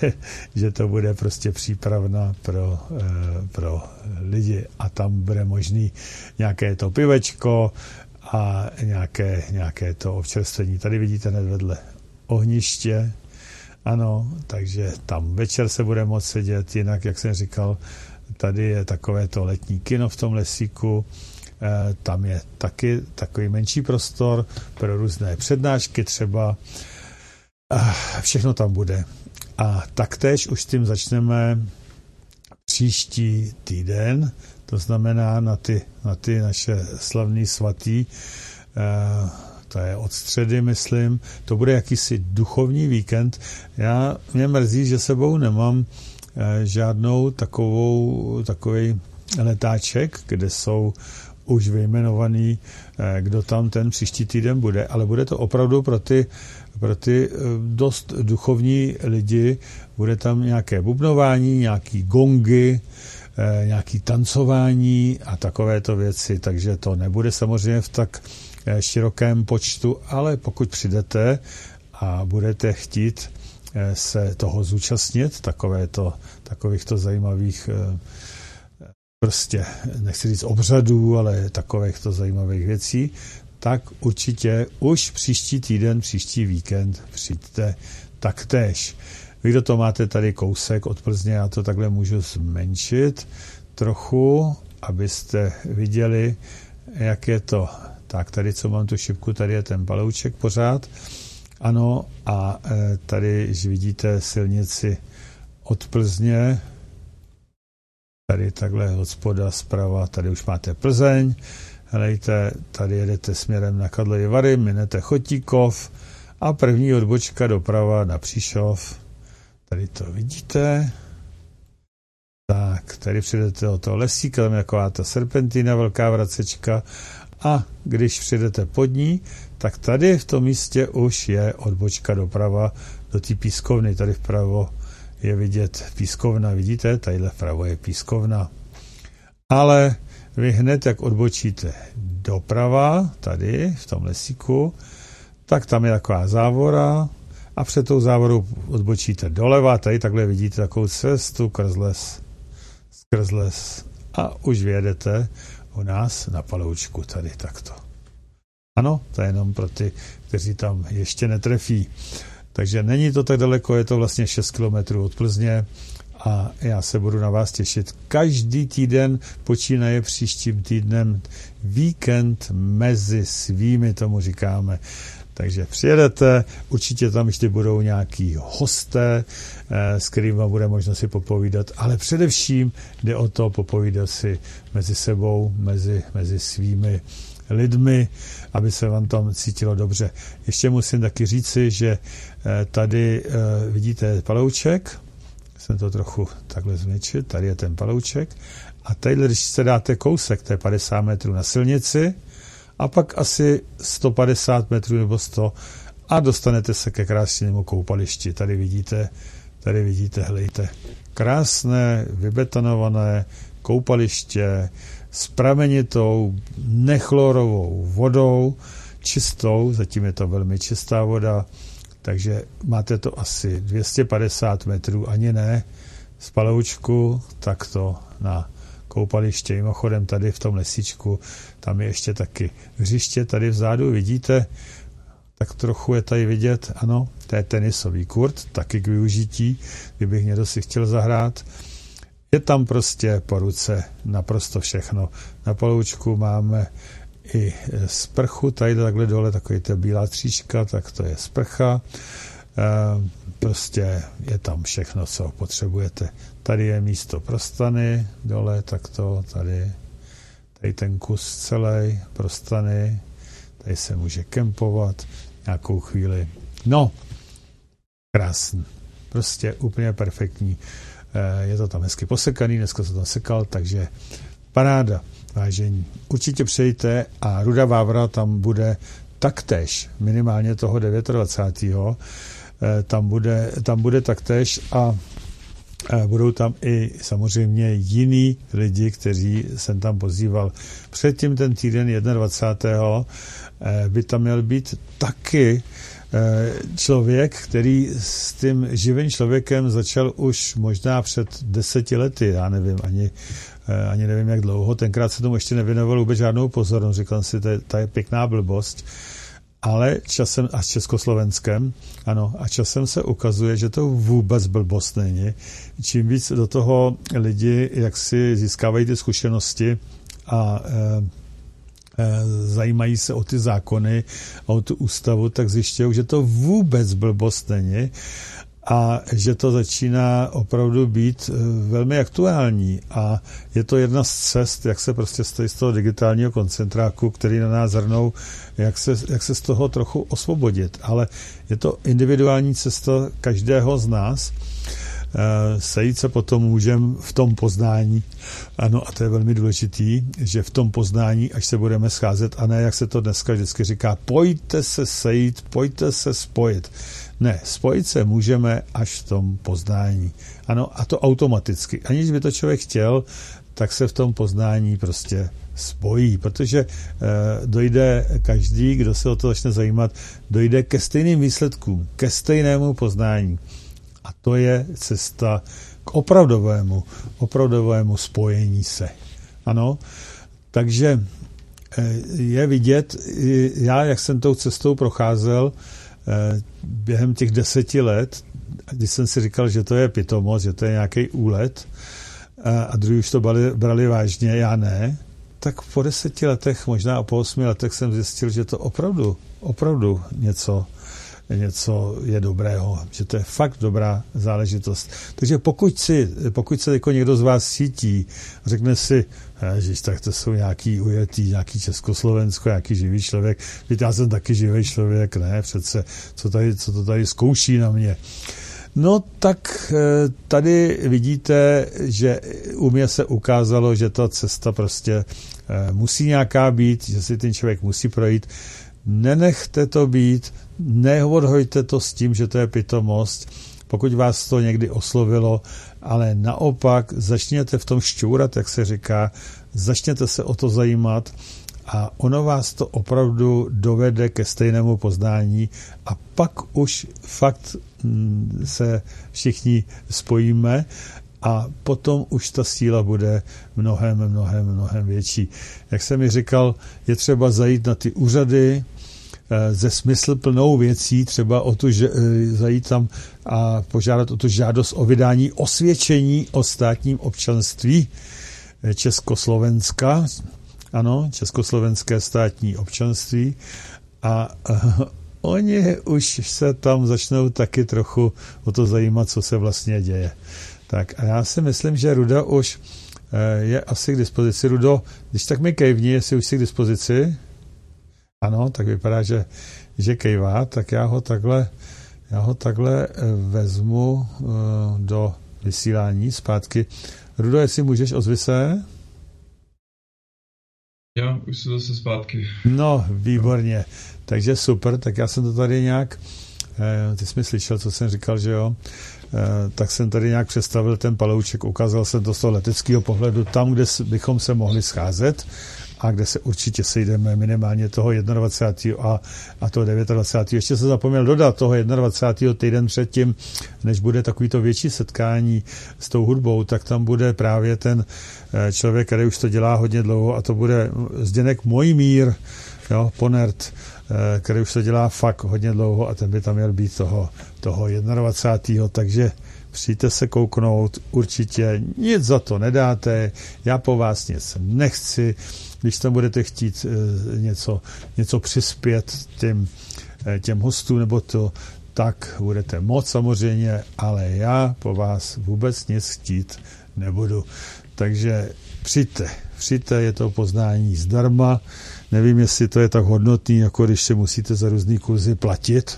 že to bude prostě přípravna pro, eh, pro lidi. A tam bude možný nějaké to pivečko a nějaké, nějaké to občerstvení. Tady vidíte hned vedle ohniště, ano, takže tam večer se bude moct sedět, jinak, jak jsem říkal, tady je takové to letní kino v tom lesíku, tam je taky takový menší prostor pro různé přednášky třeba. Eh, všechno tam bude. A taktéž už s tím začneme příští týden, to znamená na ty, na ty naše slavný svatý, eh, to je od středy, myslím, to bude jakýsi duchovní víkend. Já mě mrzí, že sebou nemám žádnou takovou, takový letáček, kde jsou už vyjmenovaný, eh, kdo tam ten příští týden bude, ale bude to opravdu pro ty, pro ty eh, dost duchovní lidi, bude tam nějaké bubnování, nějaký gongy, eh, nějaký tancování a takovéto věci, takže to nebude samozřejmě v tak širokém počtu, ale pokud přijdete a budete chtít se toho zúčastnit, takovéto, takovýchto zajímavých prostě, nechci říct obřadů, ale takovýchto zajímavých věcí, tak určitě už příští týden, příští víkend přijďte taktéž. Vy, kdo to máte tady kousek od Plzně, já to takhle můžu zmenšit trochu, abyste viděli, jak je to. Tak tady, co mám tu šipku, tady je ten palouček pořád. Ano, a e, tady, když vidíte silnici od Plzně, Tady takhle hospoda zprava, tady už máte Plzeň, helejte, tady jedete směrem na Kadleje Vary, minete Chotíkov a první odbočka doprava na Příšov. Tady to vidíte. Tak, tady přijdete do toho lesíka, tam je taková ta serpentina, velká vracečka a když přijdete pod ní, tak tady v tom místě už je odbočka doprava do té pískovny, tady vpravo je vidět pískovna, vidíte, tadyhle vpravo je pískovna. Ale vy hned, jak odbočíte doprava, tady v tom lesíku, tak tam je taková závora a před tou závorou odbočíte doleva, tady takhle vidíte takovou cestu skrz les, skrz les a už vyjedete u nás na paloučku tady takto. Ano, to je jenom pro ty, kteří tam ještě netrefí. Takže není to tak daleko, je to vlastně 6 km od Plzně a já se budu na vás těšit. Každý týden počínaje příštím týdnem víkend mezi svými, tomu říkáme. Takže přijedete, určitě tam ještě budou nějaký hosté, eh, s kterými bude možno si popovídat, ale především jde o to popovídat si mezi sebou, mezi, mezi svými lidmi, aby se vám tam cítilo dobře. Ještě musím taky říci, že eh, tady eh, vidíte palouček, jsem to trochu takhle změčit, tady je ten palouček a tady, když se dáte kousek, to je 50 metrů na silnici a pak asi 150 metrů nebo 100 a dostanete se ke krásnému koupališti. Tady vidíte, tady vidíte, hlejte, krásné, vybetonované koupaliště, s pramenitou nechlorovou vodou, čistou, zatím je to velmi čistá voda, takže máte to asi 250 metrů, ani ne, z paloučku, takto na koupaliště. Mimochodem tady v tom lesíčku, tam je ještě taky hřiště, tady vzadu vidíte, tak trochu je tady vidět, ano, to je tenisový kurt, taky k využití, kdybych někdo si chtěl zahrát. Je tam prostě po ruce naprosto všechno. Na paloučku máme i sprchu, tady takhle dole takový ta bílá tříška, tak to je sprcha. E, prostě je tam všechno, co potřebujete. Tady je místo pro stany, dole, tak to, tady, tady ten kus celý pro stany, tady se může kempovat nějakou chvíli. No, krásný. Prostě úplně perfektní. Eh, je to tam hezky posekaný, dneska se to sekal, takže paráda, vážení. Určitě přejte a Ruda Vávra tam bude taktéž, minimálně toho 29. Eh, tam bude, tam bude taktéž a eh, budou tam i samozřejmě jiní lidi, kteří jsem tam pozýval. Předtím ten týden 21. by tam měl být taky člověk, který s tím živým člověkem začal už možná před deseti lety, já nevím, ani, eh, ani nevím, jak dlouho. Tenkrát se tomu ještě nevěnoval vůbec žádnou pozornost. Říkal si, to je, to je pěkná blbost. Ale časem, a s Československem, ano, a časem se ukazuje, že to vůbec blbost není. Čím víc do toho lidi, jak si získávají ty zkušenosti a Eh, zajímají se o ty zákony o tu ústavu, tak zjišťují, že to vůbec blbost není a že to začíná opravdu být eh, velmi aktuální a je to jedna z cest, jak se prostě z toho digitálního koncentráku, který na nás zhrnou, jak se, jak se z toho trochu osvobodit. Ale je to individuální cesta každého z nás Eh, sejít se potom můžeme v tom poznání. Ano, a to je velmi důležitý, že v tom poznání, až se budeme scházet, a ne, jak se to dneska vždycky říká, pojďte se sejít, pojďte se spojit. Ne, spojit se můžeme až v tom poznání. Ano, a to automaticky. Aniž by to člověk chtěl, tak se v tom poznání prostě spojí, protože e, dojde každý, kdo se o to začne zajímat, dojde ke stejným výsledkům, ke stejnému poznání. A to je cesta k opravdovému, opravdovému spojení se. Ano, takže eh, je vidět, já, jak jsem tou cestou procházel eh, během těch deseti let, když jsem si říkal, že to je pitomost, že to je nějaký úlet, a druhý už to brali, brali vážně, já ne, tak po deseti letech, možná po osmi letech jsem zjistil, že to opravdu, opravdu něco něco je dobrého, že to je fakt dobrá záležitost. Takže pokud, si, pokud se jako někdo z vás cítí, řekne si, že tak to jsou nějaký ujetý, nějaký Československo, nějaký živý člověk. Víte, já jsem taky živý člověk, ne, přece, co, tady, co to tady zkouší na mě. No tak eh, tady vidíte, že u mě se ukázalo, že ta cesta prostě eh, musí nějaká být, že si ten člověk musí projít. Nenechte to být, neodhojte to s tím, že to je pitomost, pokud vás to někdy oslovilo, ale naopak začněte v tom šťourat, jak se říká, začněte se o to zajímat a ono vás to opravdu dovede ke stejnému poznání a pak už fakt mm, se všichni spojíme a potom už ta síla bude mnohem, mnohem, mnohem větší. Jak jsem mi říkal, je třeba zajít na ty úřady, ze smysluplnou věcí, třeba o tu, že, eh, zajít tam a požádat o tu žádost o vydání osvědčení o státním občanství eh, Československa, ano, Československé státní občanství a oni už se tam začnou taky trochu o to zajímat, co se vlastně děje. Tak a já si myslím, že Ruda už je asi k dispozici. Rudo, když tak mi kejvni, jestli už jsi k dispozici. Ano, tak vypadá, že, že kejvá, tak já ho takhle, já ho takhle eh, vezmu uh, do vysílání zpátky. Rudo, jestli můžeš, ozvi se. Já už jsem zase zpátky. No, výborně. Takže super, tak já jsem to tady nějak, eh, ty jsi mi slyšel, co jsem říkal, že jo, eh, tak jsem tady nějak představil ten palouček, ukázal jsem to z toho leteckého pohledu, tam, kde bychom se mohli scházet a kde se určitě sejdeme minimálně toho 21. a, a toho 29. Ještě se zapomněl dodat toho 21. týden předtím, než bude takovýto větší setkání s tou hudbou, tak tam bude právě ten eh, člověk, který už to dělá hodně dlouho a to bude Zdenek Mojmír, jo, Ponert, eh, který už to dělá fakt hodně dlouho a ten by tam měl být toho, toho 21. Takže přijďte se kouknout, určitě nic za to nedáte, já po vás nic nechci, když tam budete chtít e, něco, něco přispět těm, e, těm hostům nebo to, tak budete moc samozřejmě, ale já po vás vůbec nic chtít nebudu. Takže přijďte, přijďte, je to poznání zdarma. Nevím, jestli to je tak hodnotný, jako když se musíte za různý kurzy platit,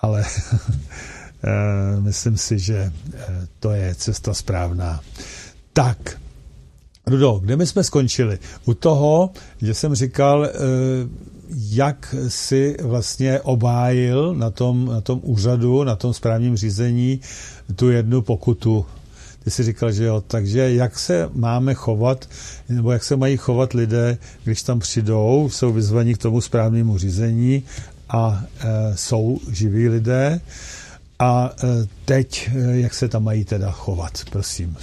ale eh, myslím si, že eh, to je cesta správná. Tak, Rudo, kde my jsme skončili? U toho, že jsem říkal, eh, jak si vlastně obájil na tom, na tom úřadu, na tom správním řízení tu jednu pokutu. Ty jsi říkal, že jo, takže jak se máme chovat, nebo jak se mají chovat lidé, když tam přijdou, jsou vyzvaní k tomu správnému řízení a e, jsou živí lidé. A e, teď, jak se tam mají teda chovat, prosím.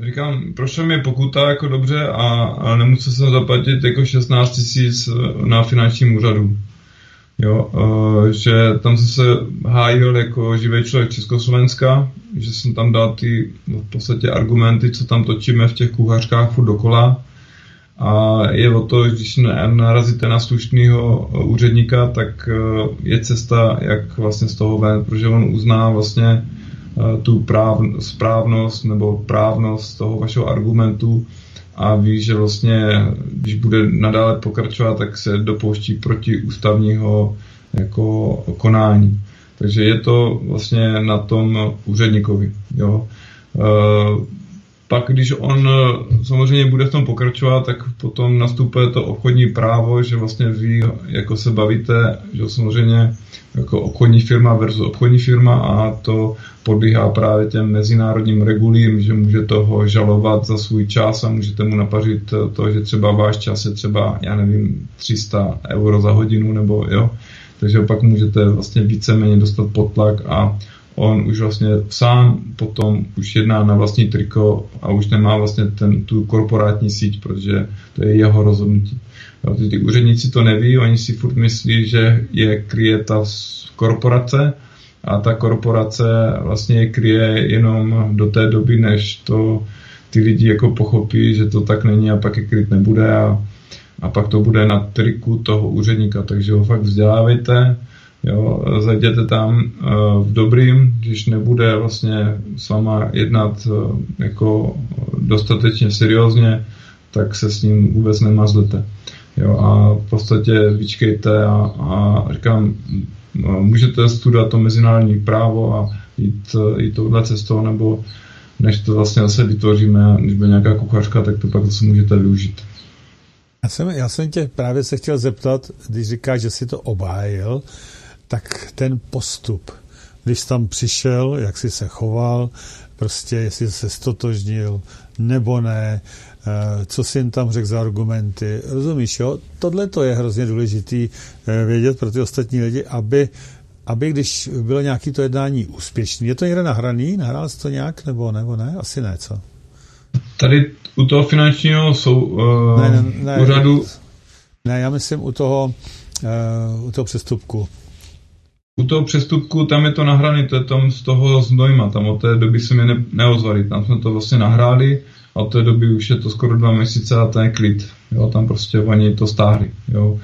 Říkám, prošla mi pokuta jako dobře a, a nemusel jsem zaplatit jako 16 tisíc eh, na finančním úřadu. Jo, uh, že tam jsem se hájil jako živý člověk Československa, že jsem tam dal ty no, v podstatě argumenty, co tam točíme v těch kuchařkách furt dokola. A je o to, když narazíte na slušného úředníka, tak je cesta, jak vlastně z toho ven, protože on uzná vlastně Eh, tu práv, správnost nebo právnost toho vašeho argumentu a ví, že vlastně, když bude nadále pokračovat, tak se dopouští proti ústavního jako konání. Takže je to vlastně na tom úředníkovi. Jo. E, pak, když on samozřejmě bude v tom pokračovat, tak potom nastupuje to obchodní právo, že vlastně vy jako se bavíte, že samozřejmě jako obchodní firma versus obchodní firma a to podlíhá právě těm mezinárodním regulím, že může toho žalovat za svůj čas a můžete mu napařit to, že třeba váš čas je třeba, já nevím, 300 euro za hodinu nebo jo, takže pak můžete vlastně víceméně dostat potlak a on už vlastně sám potom už jedná na vlastní triko a už nemá vlastně ten, tu korporátní síť, protože to je jeho rozhodnutí. Ty, ty úředníci to neví, oni si furt myslí, že je kryje ta korporace a ta korporace vlastně je kryje jenom do té doby, než to ty lidi jako pochopí, že to tak není a pak je kryt nebude a, a pak to bude na triku toho úředníka, takže ho fakt vzdělávejte, jo, zajděte tam uh, v dobrým, když nebude vlastně s váma jednat uh, jako dostatečně seriózně, tak se s ním vůbec nemazlete. Jo, a v podstatě vyčkejte a, a říkám, můžete studovat to mezinárodní právo a jít, jít touhle cestou, nebo než to vlastně zase vytvoříme, když bude nějaká kuchařka, tak to pak zase můžete využít. Já jsem, já jsem tě právě se chtěl zeptat, když říkáš, že si to obhájil, tak ten postup, když tam přišel, jak jsi se choval, prostě jestli se stotožnil nebo ne, Eh, co si jim tam řekl za argumenty. Rozumíš, jo? Tohle to je hrozně důležitý eh, vědět pro ty ostatní lidi, aby, aby když bylo nějaký to jednání úspěšný. Je to někde nahraný? Nahrál jsi to nějak nebo, nebo ne? Asi ne, co? Tady u toho finančního jsou uh, ne, ne, ne, úřadu... Ne, já myslím u toho, uh, u toho přestupku. U toho přestupku tam je to nahrané, to je tam z toho znojma, tam od té doby se mi ne, neozvali, tam jsme to vlastně nahráli a od té doby už je to skoro dva měsíce a ten klid. Jo, tam prostě oni to stáhli. Jo.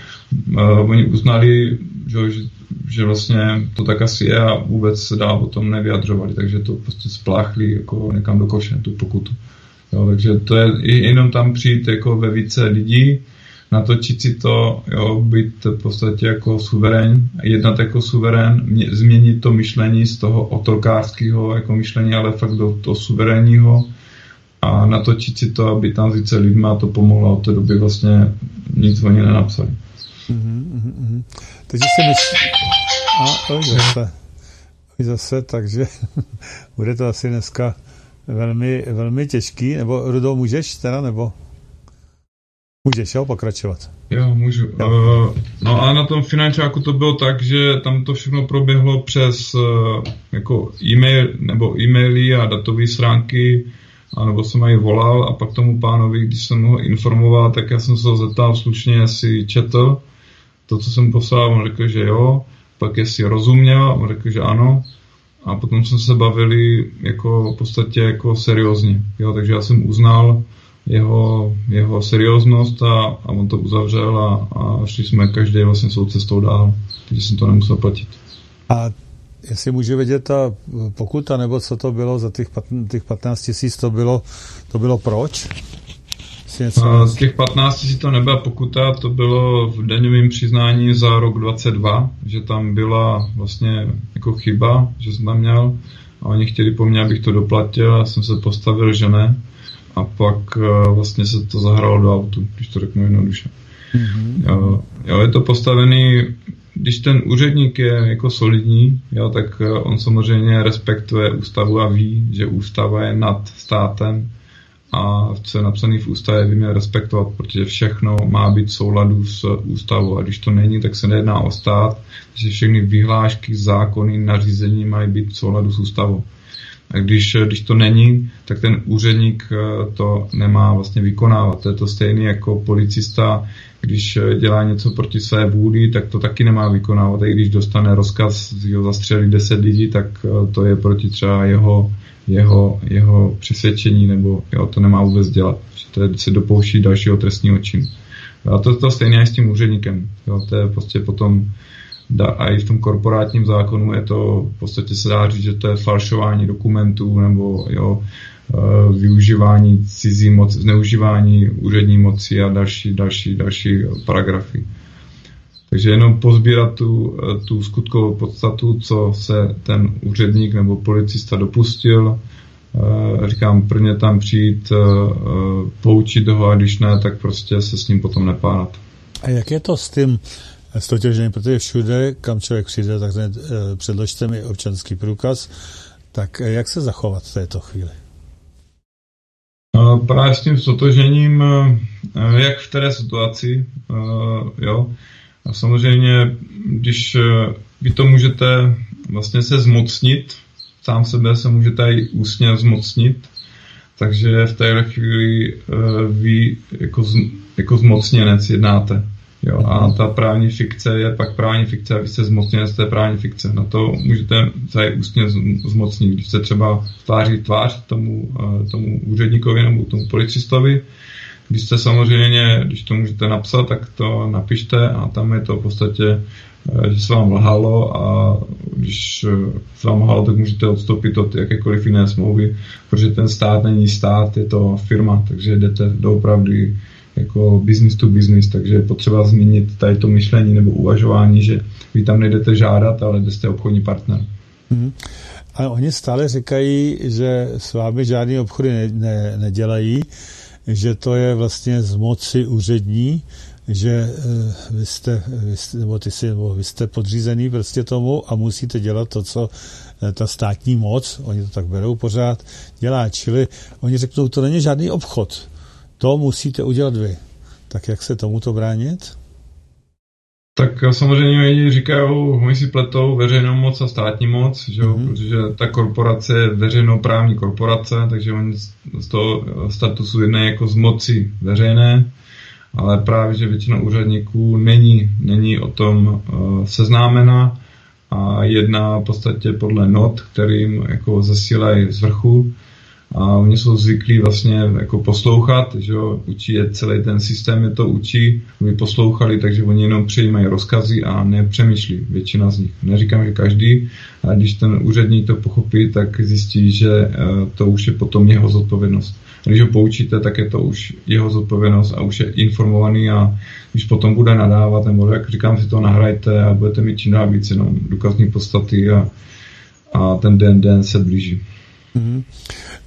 Uh, oni uznali, že, že, vlastně to tak asi je a vůbec se dál o tom nevyjadřovali, takže to prostě spláchli jako někam do koše, tu pokutu. Jo, takže to je jenom tam přijít jako ve více lidí, natočit si to, jo, být v podstatě jako suverén, jednat jako suverén, mě, změnit to myšlení z toho otrokářského jako myšlení, ale fakt do toho suverénního, a natočit si to, aby tam více lidma to pomohlo od té doby vlastně nic oni nenapsali. Mm-hmm, mm-hmm. Takže si myslí... A oj, zase. Oj, zase, takže bude to asi dneska velmi, velmi těžký, nebo Rudo, můžeš teda, nebo? Můžeš, jo, pokračovat. Jo, můžu. Jo. Uh, no a na tom finančáku to bylo tak, že tam to všechno proběhlo přes uh, jako e-mail, nebo e-maily a datové stránky anebo jsem jej volal a pak tomu pánovi, když jsem ho informoval, tak já jsem se ho zeptal slušně, jestli četl to, co jsem poslal, on řekl, že jo, pak jestli rozuměl, on řekl, že ano a potom jsme se bavili jako v podstatě jako seriózně. Jo, takže já jsem uznal jeho, jeho serióznost a, a on to uzavřel a, a šli jsme každý vlastně svou cestou dál, takže jsem to nemusel platit. A jestli můžu vědět ta pokuta, nebo co to bylo za těch, těch 15 tisíc, to bylo, to bylo proč? Něco... Z těch 15 tisíc to nebyla pokuta, to bylo v daňovém přiznání za rok 22, že tam byla vlastně jako chyba, že jsem tam měl a oni chtěli po mně, abych to doplatil a jsem se postavil, že ne. A pak eh, vlastně se to zahralo do autu, když to řeknu jednoduše. Mm-hmm. Jo, jo, je to postavený, když ten úředník je jako solidní, jo, tak eh, on samozřejmě respektuje ústavu a ví, že ústava je nad státem a co je napsané v ústavě, by měl respektovat, protože všechno má být v souladu s ústavou a když to není, tak se nejedná o stát, takže všechny vyhlášky, zákony, nařízení mají být v souladu s ústavou. A když, když to není, tak ten úředník eh, to nemá vlastně vykonávat. To je to stejné jako policista, když eh, dělá něco proti své vůli, tak to taky nemá vykonávat. I když dostane rozkaz, ho zastřelit 10 lidí, tak eh, to je proti třeba jeho jeho, jeho přesvědčení, nebo jo, to nemá vůbec dělat, to je, se dopouští dalšího trestního činu. A to, to stejné je s tím úředníkem. Jo, to je prostě potom a i v tom korporátním zákonu je to, v podstatě se dá říct, že to je falšování dokumentů nebo jo, využívání cizí moci, zneužívání úřední moci a další, další, další paragrafy. Takže jenom pozbírat tu, eh, tu skutkovou podstatu, co se ten úředník nebo policista dopustil. Eh, říkám, prvně tam přijít, eh, poučit ho a když ne, tak prostě se s ním potom nepánat. A jak je to s tím stotěžením? Protože všude, kam člověk přijde, tak předložte mi občanský průkaz. Tak jak se zachovat v této chvíli? Právě s tím stotožením, jak v které situaci, jo, a samozřejmě, když eh, vy to můžete vlastně se zmocnit, sám sebe se můžete i ústně zmocnit, takže v té chvíli vy jako, jako zmocněnec jednáte. Jo, a ta právní fikce je pak právní fikce a vy jste zmocněnec té právní fikce. Na to můžete se ústně zmocnit, když se třeba tváří tvář tomu, uh, tomu úředníkovi nebo tomu policistovi, když jste samozřejmě, když to můžete napsat, tak to napište a tam je to v podstatě, eh, že se vám lhalo a když eh, se vám lhalo, tak můžete odstoupit od jakékoliv jiné smlouvy, protože ten stát není stát, je to firma, takže jdete doopravdy jako business to business, takže je potřeba změnit tady to myšlení nebo uvažování, že vy tam nejdete žádat, ale jste obchodní partner. Mm-hmm. Ale oni stále říkají, že s vámi žádný obchody ne, ne, nedělají, že to je vlastně z moci úřední, že eh, vy jste, vy jste, nebo ty si, nebo vy jste podřízený prostě tomu a musíte dělat to, co eh, ta státní moc, oni to tak berou pořád, dělá. Čili oni řeknou, to není žádný obchod. To musíte udělat vy. Tak jak se tomuto bránit? Tak samozřejmě oni říkají, oni si pletou veřejnou moc a státní moc, že mm-hmm. protože ta korporace je veřejnoprávní korporace, takže oni z toho statusu jednají jako z moci veřejné, ale právě, že většina úředníků není, není o tom uh, seznámena a jedná v podstatě podle not, kterým jako zasílají z vrchu a oni jsou zvyklí vlastně jako poslouchat, že jo, učí je celý ten systém, je to učí, aby poslouchali, takže oni jenom přijímají rozkazy a nepřemýšlí, většina z nich. Neříkám, že každý, ale když ten úředník to pochopí, tak zjistí, že eh, to už je potom jeho zodpovědnost. A když ho poučíte, tak je to už jeho zodpovědnost a už je informovaný a když potom bude nadávat, nebo jak říkám, si to nahrajte a budete mít čím dál víc jenom důkazní podstaty a, a ten den, den se blíží. Mm-hmm.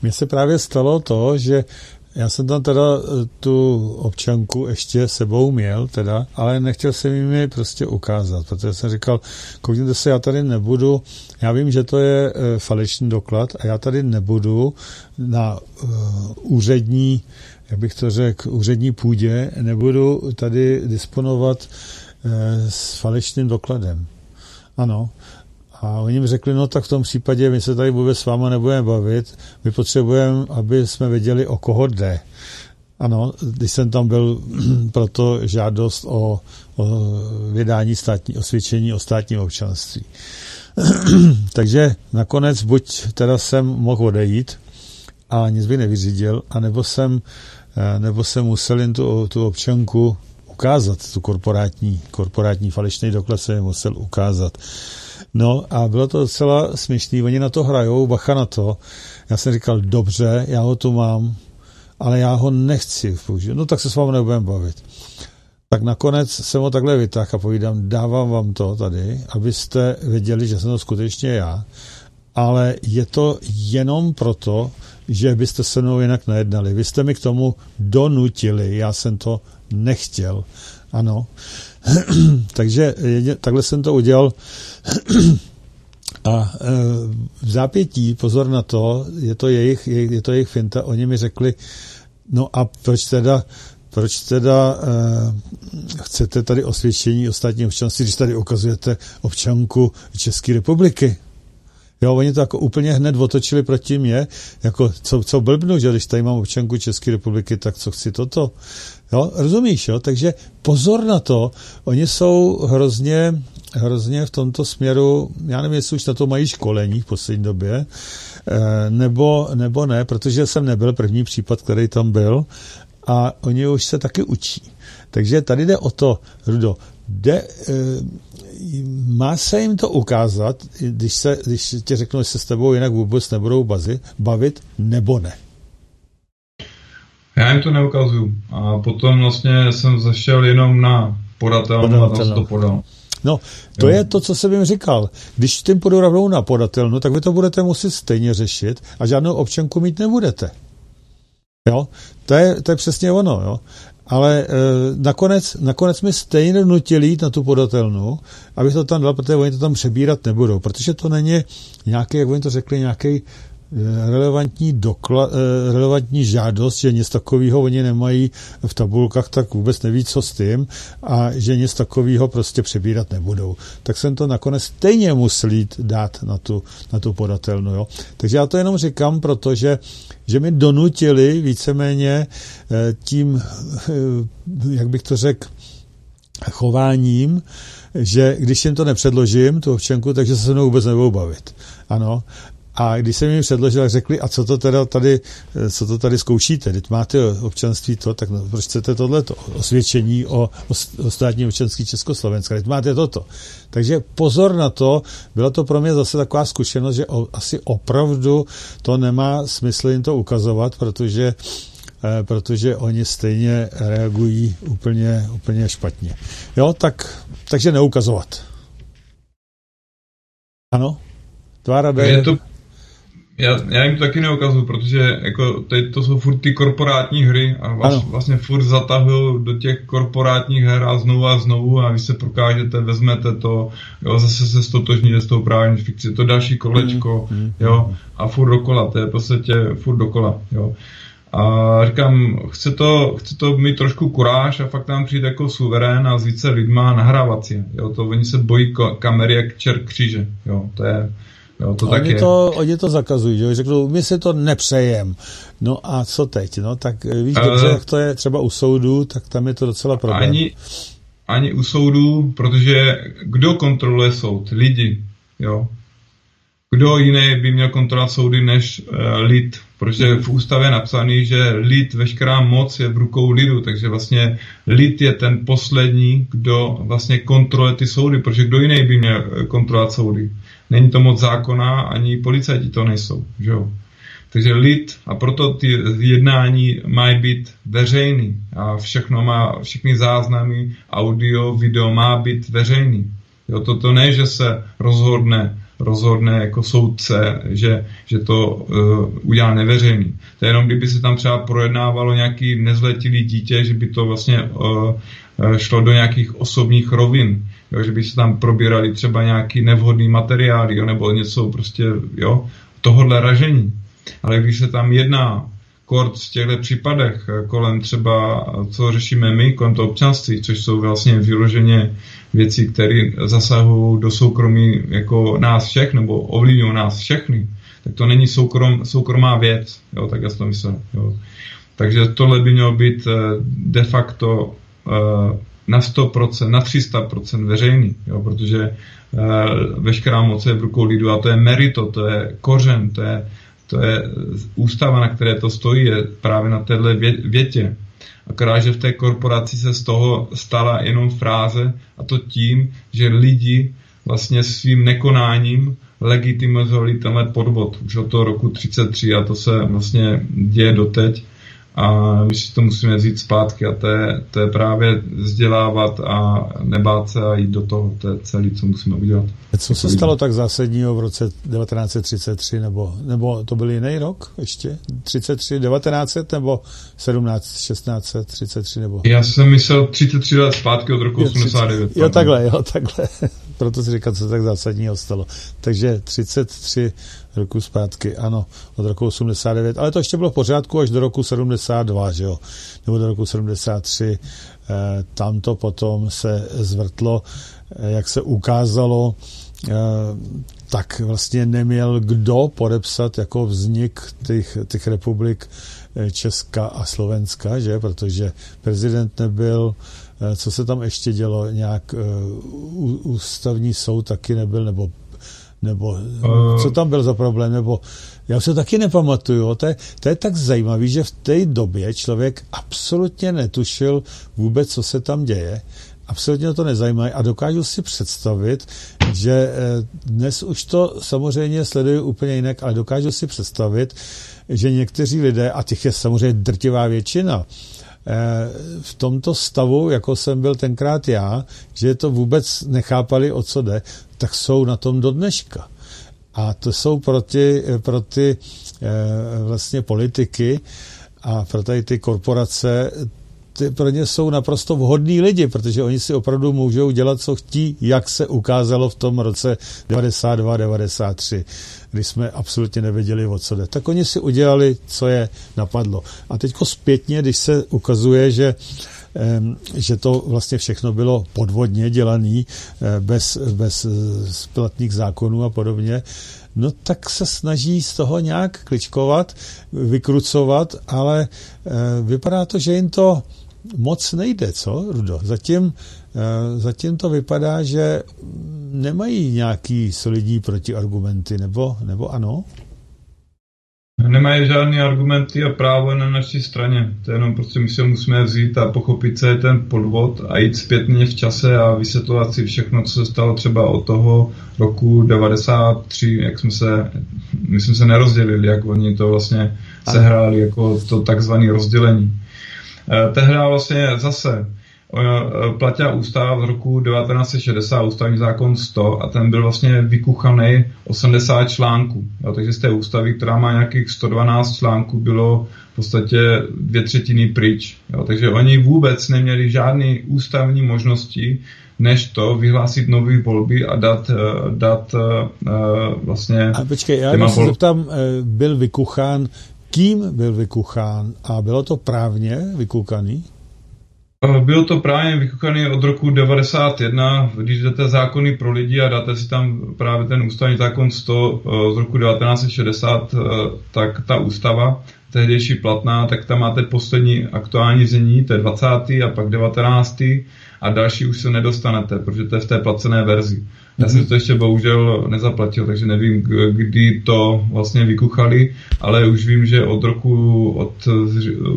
Mně se právě stalo to, že já jsem tam teda eh, tu občanku ještě sebou měl, teda, ale nechtěl jsem jim ji prostě ukázat, protože jsem říkal, koukněte se, já tady nebudu, já vím, že to je e, falešný doklad a já tady nebudu na e, úřední, jak bych to řekl, úřední půdě, nebudu tady disponovat e, s falešným dokladem. Ano, a oni mi řekli, no tak v tom případě my se tady vůbec s váma nebudeme bavit, my potřebujeme, aby jsme věděli, o koho jde. Ano, když jsem tam byl proto žádost o, o vydání státní osvědčení o státním občanství. Takže nakonec buď teda jsem mohl odejít a nic by nevyřídil, anebo jsem, eh, nebo jsem musel jen tu, tu občanku ukázat, tu korporátní, korporátní falešný doklad jsem musel ukázat. No a bylo to docela směšný, oni na to hrajou, bacha na to. Já jsem říkal, dobře, já ho tu mám, ale já ho nechci použít. No tak se s vámi nebudeme bavit. Tak nakonec jsem ho takhle vytáhl a povídám, dávám vám to tady, abyste věděli, že jsem to skutečně já, ale je to jenom proto, že byste se mnou jinak nejednali. Vy jste mi k tomu donutili, já jsem to nechtěl. Ano. Takže takhle jsem to udělal. A e, v zápětí, pozor na to, je to jejich, je to jejich finta, oni mi řekli, no a proč teda proč teda uh, chcete tady osvědčení ostatní občanství, když tady ukazujete občanku České republiky? Jo, oni to jako úplně hned otočili proti mě, jako co, co blbnu, že když tady mám občanku České republiky, tak co chci toto? Jo, rozumíš, jo? Takže pozor na to, oni jsou hrozně, hrozně v tomto směru, já nevím, jestli už na to mají školení v poslední době, eh, nebo, nebo ne, protože jsem nebyl první případ, který tam byl, a oni už se taky učí. Takže tady jde o to, Rudo, jde, e, má se jim to ukázat, když, se, když ti řeknou, že se s tebou jinak vůbec nebudou bazit, bavit, nebo ne? Já jim to neukazuju. A potom vlastně jsem zašel jenom na podatelnu a tam to podal. No, to jo. je to, co jsem jim říkal. Když tím půjdu rovnou na podatelnu, tak vy to budete muset stejně řešit a žádnou občanku mít nebudete. Jo? To je, to je přesně ono. Jo? Ale e, nakonec, nakonec mi stejně nutili jít na tu podatelnu, abych to tam dal, protože oni to tam přebírat nebudou, protože to není nějaký, jak oni to řekli, nějaký relevantní, dokla, eh, relevantní žádost, že něco takového oni nemají v tabulkách, tak vůbec neví, co s tím a že něco takového prostě přebírat nebudou. Tak jsem to nakonec stejně musel jít dát na tu, na tu podatelnu. Jo. Takže já to jenom říkám, protože že mi donutili víceméně eh, tím, eh, jak bych to řekl, chováním, že když jim to nepředložím, tu občanku, takže se se mnou vůbec nebudou bavit. Ano. A když jsem jim předložil, řekli, a co to teda tady, co to tady zkoušíte, když máte občanství to, tak no, proč chcete tohleto osvědčení o, o státní občanství Československa, když máte toto. Takže pozor na to, byla to pro mě zase taková zkušenost, že o, asi opravdu to nemá smysl jim to ukazovat, protože eh, protože oni stejně reagují úplně, úplně špatně. Jo, tak, takže neukazovat. Ano? Tvára Je to, já, já jim to taky neukazuju, protože jako teď to jsou furt ty korporátní hry a vás, vlastně furt zatahují do těch korporátních her a znovu a znovu a vy se prokážete, vezmete to, jo, zase se stotožníte s tou právní fikcí, to další kolečko, mm, mm, jo, a furt dokola, to je prostě furt dokola, jo. A říkám, chce to, chce to mít trošku kuráž a fakt tam přijít jako suverén a s více lidma nahrávat si. Jo, to oni se bojí kamery jak čer kříže. Jo, to je, Jo, to oni, to, oni to zakazují, že řeknou, my si to nepřejem. No a co teď? No tak eh, víš uh, dobře, jak to je třeba u soudu, tak tam je to docela problém. Ani, ani u soudu, protože kdo kontroluje soud? Lidi, jo. Kdo jiný by měl kontrolovat soudy než uh, lid? Protože v ústavě je napsaný, že lid, veškerá moc je v rukou lidu, takže vlastně lid je ten poslední, kdo vlastně kontroluje ty soudy, protože kdo jiný by měl eh, kontrolovat soudy? není to moc zákona, ani policajti to nejsou. Že jo? Takže lid a proto ty jednání mají být veřejný a všechno má, všechny záznamy, audio, video má být veřejný. Jo, to, to ne, že se rozhodne, rozhodne jako soudce, že, že to uh, udělá neveřejný. To je jenom, kdyby se tam třeba projednávalo nějaký nezletilý dítě, že by to vlastně uh, šlo do nějakých osobních rovin jo, že by se tam probírali třeba nějaký nevhodný materiály, jo, nebo něco prostě, jo, tohodle ražení. Ale když se tam jedná kort v těchto případech eh, kolem třeba, co řešíme my, kolem toho občanství, což jsou vlastně vyloženě věci, které zasahují do soukromí jako nás všech, nebo ovlivňují nás všechny, tak to není soukrom, soukromá věc, jo, tak já jsem myslel. Jo. Takže tohle by mělo být eh, de facto uh, na 100%, na 300% veřejný, jo, protože veškerá moc je v rukou lidu a to je merito, to je kořen, to je, to je ústava, na které to stojí, je právě na téhle větě. Akorát, že v té korporaci se z toho stala jenom fráze a to tím, že lidi vlastně svým nekonáním legitimizovali tenhle podvod už od toho roku 33 a to se vlastně děje doteď a my si to musíme vzít zpátky a to je, to je právě vzdělávat a nebát se a jít do toho, to je celé, co musíme udělat. Co se stalo tak zásadního v roce 1933, nebo, nebo to byl jiný rok ještě? 33, 1900 nebo 17, 16, 33 nebo? Já jsem myslel 33 let zpátky od roku jo, 89. Jo, takhle, jo, takhle. Proto si říkal, co tak zásadního stalo. Takže 33 roku zpátky, ano, od roku 89, ale to ještě bylo v pořádku až do roku 72, že jo, nebo do roku 73, eh, tam to potom se zvrtlo, eh, jak se ukázalo, eh, tak vlastně neměl kdo podepsat jako vznik těch, těch republik Česka a Slovenska, že, protože prezident nebyl, co se tam ještě dělo, nějak uh, ústavní soud taky nebyl, nebo nebo uh. co tam byl za problém, nebo já se taky nepamatuju. To je, to je tak zajímavé, že v té době člověk absolutně netušil vůbec, co se tam děje. Absolutně to nezajímá a dokážu si představit, že eh, dnes už to samozřejmě sleduju úplně jinak, ale dokážu si představit, že někteří lidé, a těch je samozřejmě drtivá většina, eh, v tomto stavu, jako jsem byl tenkrát já, že to vůbec nechápali, o co jde, tak jsou na tom do dneška. A to jsou pro ty, pro ty eh, vlastně politiky a pro tady ty korporace ty pro ně jsou naprosto vhodní lidi, protože oni si opravdu můžou dělat, co chtí, jak se ukázalo v tom roce 92-93, kdy jsme absolutně nevěděli, o co jde. Tak oni si udělali, co je napadlo. A teďko zpětně, když se ukazuje, že že to vlastně všechno bylo podvodně dělané, eh, bez, bez splatných zákonů a podobně, no tak se snaží z toho nějak kličkovat, vykrucovat, ale eh, vypadá to, že jim to moc nejde, co, Rudo? Zatím, eh, zatím to vypadá, že nemají nějaký solidní protiargumenty, nebo, nebo ano? Nemají žádné argumenty a právo na naší straně. To je jenom prostě my se musíme vzít a pochopit, co je ten podvod a jít zpětně v čase a vysvětlovat si všechno, co se stalo třeba od toho roku 93, jak jsme se, my jsme se nerozdělili, jak oni to vlastně sehráli jako to takzvané rozdělení. Eh, tehdy vlastně zase eh, platila ústava z roku 1960, ústavní zákon 100 a ten byl vlastně vykuchaný 80 článků. Jo, takže z té ústavy, která má nějakých 112 článků, bylo v podstatě dvě třetiny pryč. Jo, takže oni vůbec neměli žádné ústavní možnosti, než to vyhlásit nové volby a dát, eh, dát vlastně... A počkej, já se zeptám, byl vykuchán kým byl vykuchán a bylo to právně vykukaný? Eh, bylo to právě vykukaný od roku 91, když jdete zákony pro lidi a dáte si tam právě ten ústavní zákon 100 eh, z roku 1960, eh, tak ta ústava, tehdejší platná, tak tam máte poslední aktuální znění, to je 20. a pak 19. a další už se nedostanete, protože to je v té placené verzi. Já jsem to ještě bohužel nezaplatil, takže nevím, kdy to vlastně vykuchali, ale už vím, že od roku od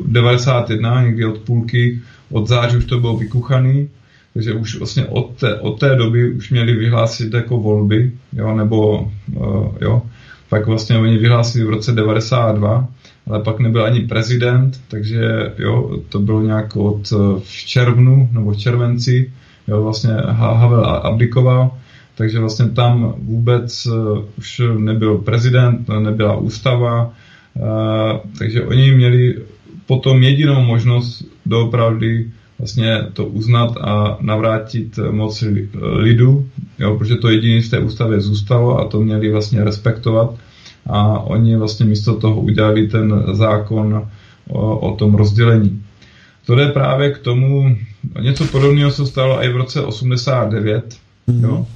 91, někdy od půlky, od září už to bylo vykuchaný, takže už vlastně od té, od té doby už měli vyhlásit jako volby, jo, nebo uh, jo, pak vlastně oni vyhlásili v roce 92, ale pak nebyl ani prezident, takže jo, to bylo nějak od v červnu nebo v červenci, jo, vlastně Havel abdikoval, takže vlastně tam vůbec uh, už nebyl prezident, nebyla ústava, uh, takže oni měli potom jedinou možnost doopravdy vlastně to uznat a navrátit moc lidu, jo, protože to jediné v té ústavě zůstalo a to měli vlastně respektovat a oni vlastně místo toho udělali ten zákon o, o tom rozdělení. To jde právě k tomu, něco podobného se stalo i v roce 89, mm-hmm. jo, Eh,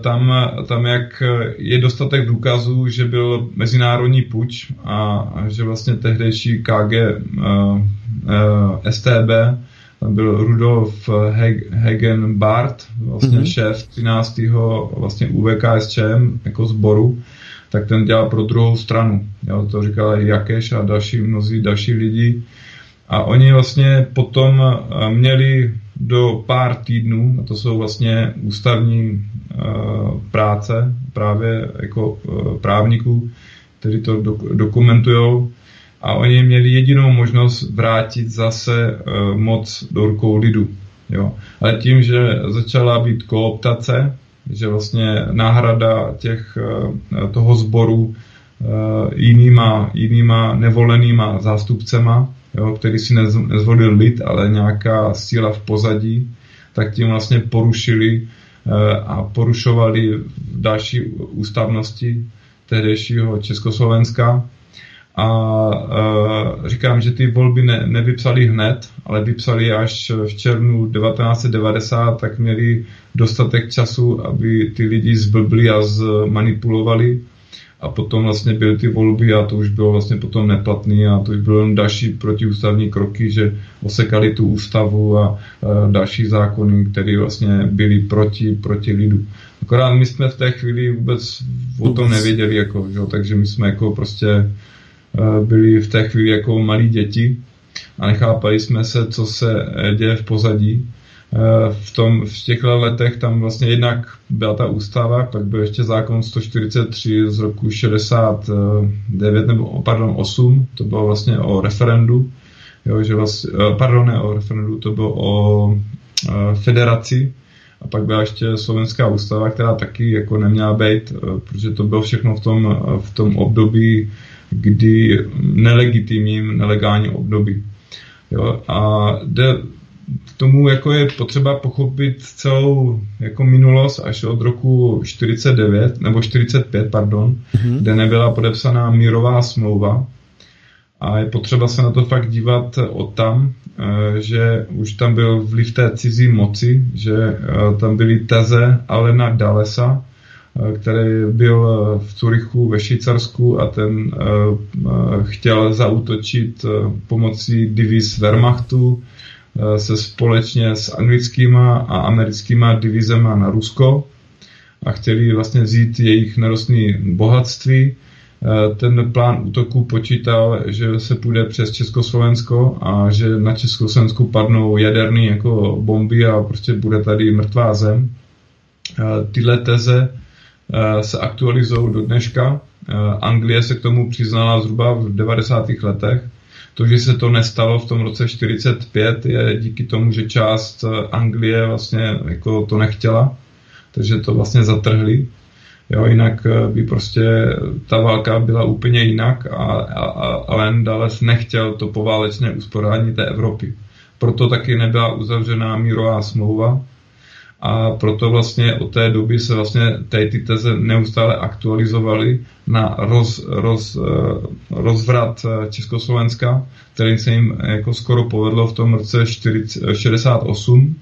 tam, tam jak je dostatek důkazů, že byl mezinárodní puč a že vlastně tehdejší KG uh, uh, STB tam byl Rudolf Hagen Bart, vlastně mm-hmm. šéf 13. vlastně UVKSČM jako sboru, tak ten dělal pro druhou stranu. Jo, to říkal i Jakeš a další, mnozí další lidi. A oni vlastně potom eh, měli do pár týdnů, a to jsou vlastně ústavní uh, práce právě jako uh, právníků, kteří to do, dokumentují, a oni měli jedinou možnost vrátit zase uh, moc do rukou lidu. Jo. Ale tím, že začala být kooptace, že vlastně náhrada těch, toho sboru jinýma, jinýma nevolenýma zástupcema, jo, který si nezvolil lid, ale nějaká síla v pozadí, tak tím vlastně porušili a porušovali další ústavnosti tehdejšího Československa. A uh, říkám, že ty volby ne, nevypsali hned, ale vypsali až v červnu 1990, tak měli dostatek času, aby ty lidi zblbli a zmanipulovali a potom vlastně byly ty volby a to už bylo vlastně potom neplatný a to už bylo další protiústavní kroky, že osekali tu ústavu a, a další zákony, které vlastně byly proti, proti lidu. Akorát my jsme v té chvíli vůbec o tom nevěděli, jako, že, takže my jsme jako prostě Eh, byli v té chvíli jako malí děti a nechápali jsme se, co se eh, děje v pozadí. Eh, v, tom, v těchto letech tam vlastně jednak byla ta ústava, pak byl ještě zákon 143 z roku 69 nebo pardon 8, to bylo vlastně o referendu, jo, že vlastně, pardon, ne o referendu, to bylo o federaci, a pak byla ještě slovenská ústava, která taky jako neměla být, protože to bylo všechno v tom, v tom období kdy nelegitimním, nelegálním období. Jo? A jde k tomu jako je potřeba pochopit celou jako minulost až od roku 49 nebo 45, pardon, mm-hmm. kde nebyla podepsaná mírová smlouva. A je potřeba se na to fakt dívat od tam, eh, že už tam byl vliv té cizí moci, že eh, tam byly teze Alena Dalesa, Eh, který byl v Curychu ve Švýcarsku a ten chtěl zautočit pomocí diviz Wehrmachtu se společně s anglickýma a americkýma divizema na Rusko a chtěli vlastně vzít jejich nerostné bohatství. Ten plán útoku počítal, že se půjde přes Československo a že na Československu padnou jaderné jako bomby a prostě bude tady mrtvá zem. Tyhle teze Eh, se aktualizují do dneška. Eh, Anglie se k tomu přiznala zhruba v 90. letech. To, že se to nestalo v tom roce 45, je díky tomu, že část eh, Anglie vlastně jako to nechtěla, takže to vlastně zatrhli. Jo, jinak by prostě ta válka byla úplně jinak a, a, a Alain Dales nechtěl to poválečné usporání té Evropy. Proto taky nebyla uzavřená mírová smlouva, a proto vlastně od té doby se vlastně tady ty teze neustále aktualizovaly na roz, roz, eh, rozvrat eh, Československa, který se jim jako skoro povedlo v tom roce 40, 68,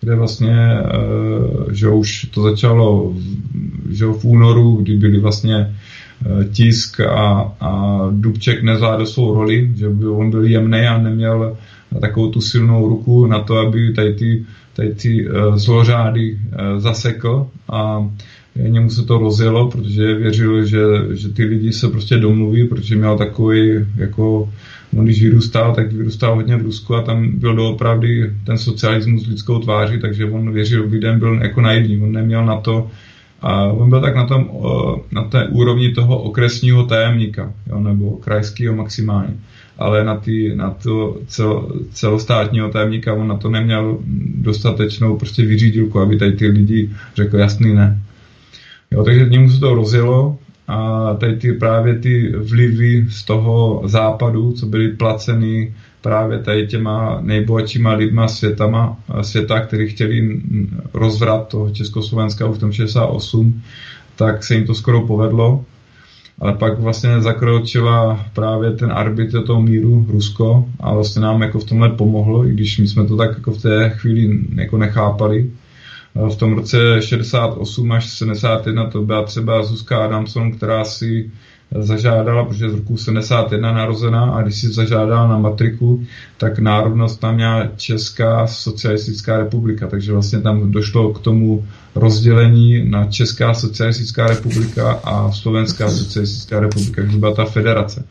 kde vlastně, eh, že už to začalo že v únoru, kdy byly vlastně tisk a, a Dubček nezvládl svou roli, že by on byl jemný a neměl takovou tu silnou ruku na to, aby tady ty tady ty uh, zlořády uh, zasekl a němu se to rozjelo, protože věřil, že, že ty lidi se prostě domluví, protože měl takový, jako on když vyrůstal, tak vyrůstal hodně v Rusku a tam byl doopravdy ten socialismus lidskou tváří, takže on věřil lidem, byl jako naivní, on neměl na to, a on byl tak na, tom, na té úrovni toho okresního tajemníka, jo, nebo krajského maximálně ale na, tý, na to cel, celostátního tajemníka on na to neměl dostatečnou prostě vyřídilku, aby tady ty lidi řekl jasný ne. Jo, takže němu se to rozjelo a tady ty právě ty vlivy z toho západu, co byly placeny právě tady těma nejbohatšíma lidma světama, světa, kteří chtěli rozvrat toho Československa už v tom 68, tak se jim to skoro povedlo ale pak vlastně zakročila právě ten arbitr toho míru Rusko a vlastně nám jako v tomhle pomohlo, i když my jsme to tak jako v té chvíli jako nechápali. V tom roce 68 až 71 to byla třeba Zuzka Adamson, která si zažádala, protože z roku 71 narozená a když si zažádala na matriku, tak národnost tam měla Česká socialistická republika, takže vlastně tam došlo k tomu rozdělení na Česká socialistická republika a Slovenská socialistická republika, takže byla ta federace.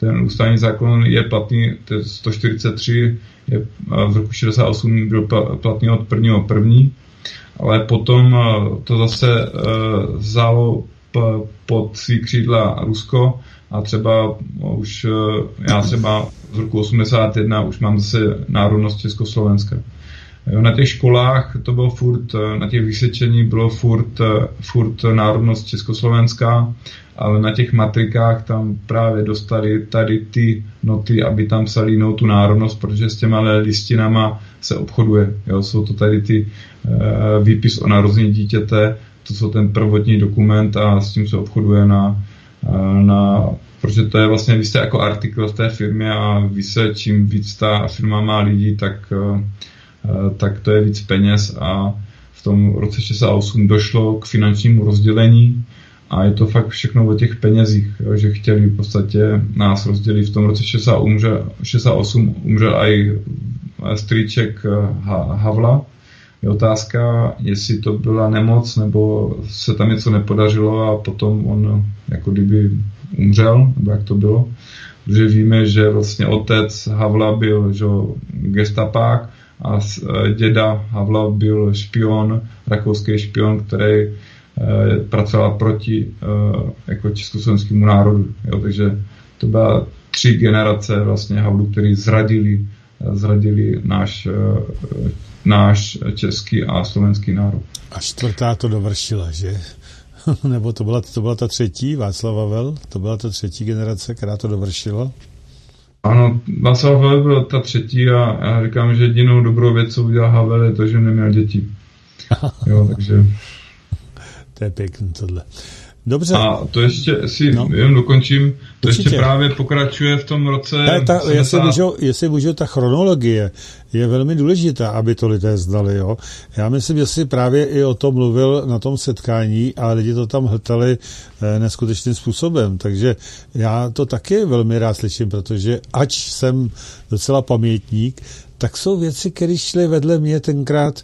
Ten ústavní zákon je platný, to je 143, je v roku 68 byl platný od prvního první, ale potom to zase vzalo pod svý křídla Rusko a třeba už já třeba z roku 81 už mám zase národnost Československa. Jo, na těch školách to bylo furt, na těch vysvědčení bylo furt, furt národnost Československá, ale na těch matrikách tam právě dostali tady ty noty, aby tam psali jinou tu národnost, protože s těma listinama se obchoduje. Jo, jsou to tady ty uh, výpis o narození dítěte, to jsou ten prvotní dokument a s tím se obchoduje na, uh, na protože to je vlastně, vy jste jako artikl v té firmě a vy se, čím víc ta firma má lidí, tak, uh, tak to je víc peněz a v tom roce 68 došlo k finančnímu rozdělení a je to fakt všechno o těch penězích, že chtěli v podstatě nás rozdělit. V tom roce 68 umřel, 68 umřel i strýček Havla. Je otázka, jestli to byla nemoc, nebo se tam něco nepodařilo a potom on jako kdyby umřel, nebo jak to bylo. Protože víme, že vlastně otec Havla byl že, gestapák a děda Havla byl špion, rakouský špion, který Eh, pracovala proti eh, jako československému národu. Jo, takže to byla tři generace vlastně Havlů, který zradili, eh, zradili náš, náš český a slovenský národ. A čtvrtá to dovršila, že? Nebo to byla, to byla ta třetí, Václav Havel? To byla ta třetí generace, která to dovršila? Ano, Václav Havel byl ta třetí a já říkám, že jedinou dobrou věc, co udělal Havel, je to, že neměl děti. Jo, takže to je pěkný tohle. Dobře. A to ještě si no. jen dokončím, to Určitě. ještě právě pokračuje v tom roce... Ne, ta, jestli, můžu, jestli můžu, ta chronologie je velmi důležitá, aby to lidé znali. Jo? Já myslím, že si právě i o tom mluvil na tom setkání a lidi to tam hltali eh, neskutečným způsobem. Takže já to taky velmi rád slyším, protože ač jsem docela pamětník, tak jsou věci, které šly vedle mě tenkrát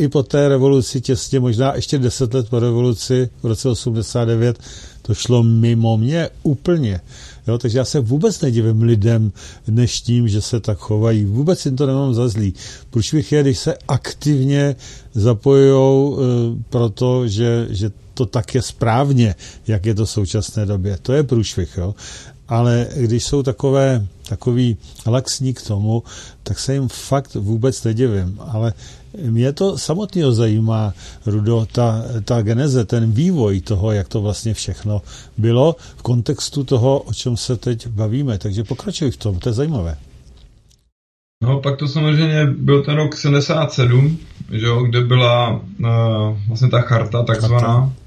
i po té revoluci těsně, možná ještě deset let po revoluci v roce 89, to šlo mimo mě úplně. Jo, takže já se vůbec nedivím lidem dnešním, že se tak chovají. Vůbec jim to nemám za zlý. Průšvih je, když se aktivně zapojují e, proto, že, že to tak je správně, jak je to v současné době. To je průšvih. Jo? Ale když jsou takové, takový laxní k tomu, tak se jim fakt vůbec nedivím. Ale mě to samotného zajímá, Rudo, ta, ta geneze, ten vývoj toho, jak to vlastně všechno bylo v kontextu toho, o čem se teď bavíme. Takže pokračuj v tom, to je zajímavé. No, pak to samozřejmě byl ten rok 77, že jo, kde byla uh, vlastně ta charta takzvaná. Charta.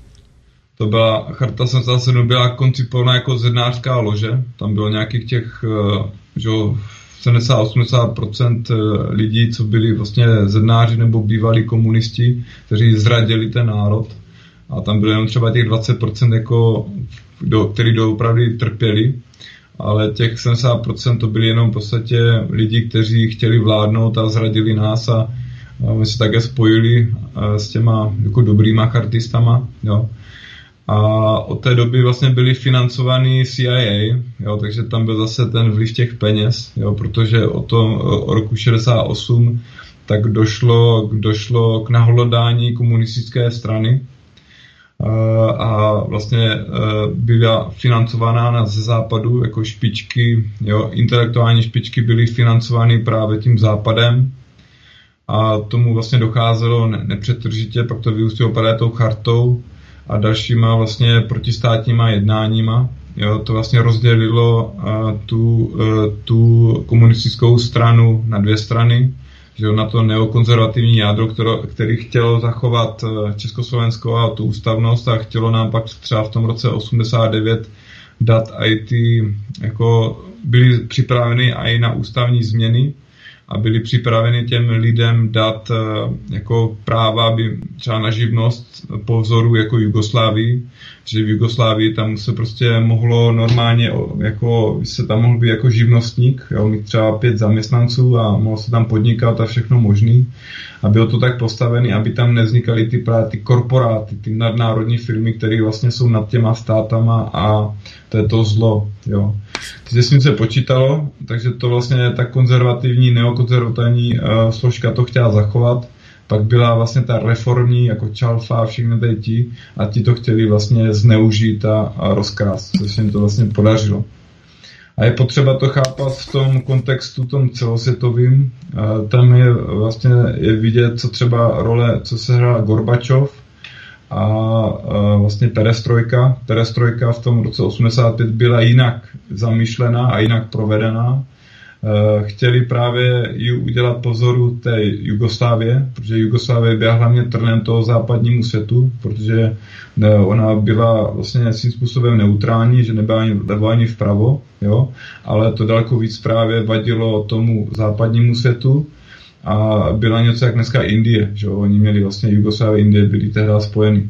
To byla, charta 77 byla koncipovaná jako zednářská lože. Tam bylo nějakých těch, uh, že jo, 70-80% eh, lidí, co byli vlastně zednáři nebo bývalí komunisti, kteří zradili ten národ. A tam bylo jenom třeba těch 20%, jako, do, který doopravdy trpěli. Ale těch 70% to byli jenom v podstatě lidi, kteří chtěli vládnout a zradili nás a, a my se také spojili eh, s těma jako dobrýma chartistama. Jo. A od té doby vlastně byly financovaný CIA, jo, takže tam byl zase ten vliv těch peněz, jo, protože o tom o roku 68 tak došlo, došlo k nahlodání komunistické strany. A vlastně e, byla financovaná na ze západu jako špičky, jo, intelektuální špičky byly financovány právě tím západem. A tomu vlastně docházelo nepřetržitě, pak to vyústilo právě tou chartou, a dalšíma vlastně protistátníma jednáníma. Jo, to vlastně rozdělilo uh, tu, uh, tu komunistickou stranu na dvě strany, že na to neokonzervativní jádro, které, který chtělo zachovat uh, Československo a tu ústavnost a chtělo nám pak třeba v tom roce 89 dát i ty, jako byly připraveny i na ústavní změny, a byli připraveni těm lidem dát eh, jako práva, aby třeba na živnost po vzoru jako Jugoslávii, že v Jugoslávii tam se prostě mohlo normálně, jako se tam mohl být jako živnostník, jo, mít třeba pět zaměstnanců a mohl se tam podnikat a všechno možný. A bylo to tak postavené, aby tam nevznikaly ty, právě ty korporáty, ty nadnárodní firmy, které vlastně jsou nad těma státama a to je to zlo. Jo. Když s tím se počítalo, takže to vlastně ta konzervativní, neokonzervativní uh, složka to chtěla zachovat, pak byla vlastně ta reformní, jako Čalfa a všechny tady ti, a ti to chtěli vlastně zneužít a, a rozkrást, což se jim to vlastně podařilo. A je potřeba to chápat v tom kontextu tom celosvětovým. Tam je vlastně je vidět, co třeba role, co se hrál Gorbačov a vlastně perestrojka. Perestrojka v tom roce 85 byla jinak zamýšlená a jinak provedená chtěli právě ji udělat pozoru té Jugoslávie, protože Jugoslávie byla hlavně trnem toho západnímu světu, protože eh, ona byla vlastně svým způsobem neutrální, že nebyla ani vlevo ani vpravo, jo? ale to daleko víc právě vadilo tomu západnímu světu a byla něco jak dneska Indie, že oni měli vlastně Jugoslávie, Indie byly tehdy spojeny.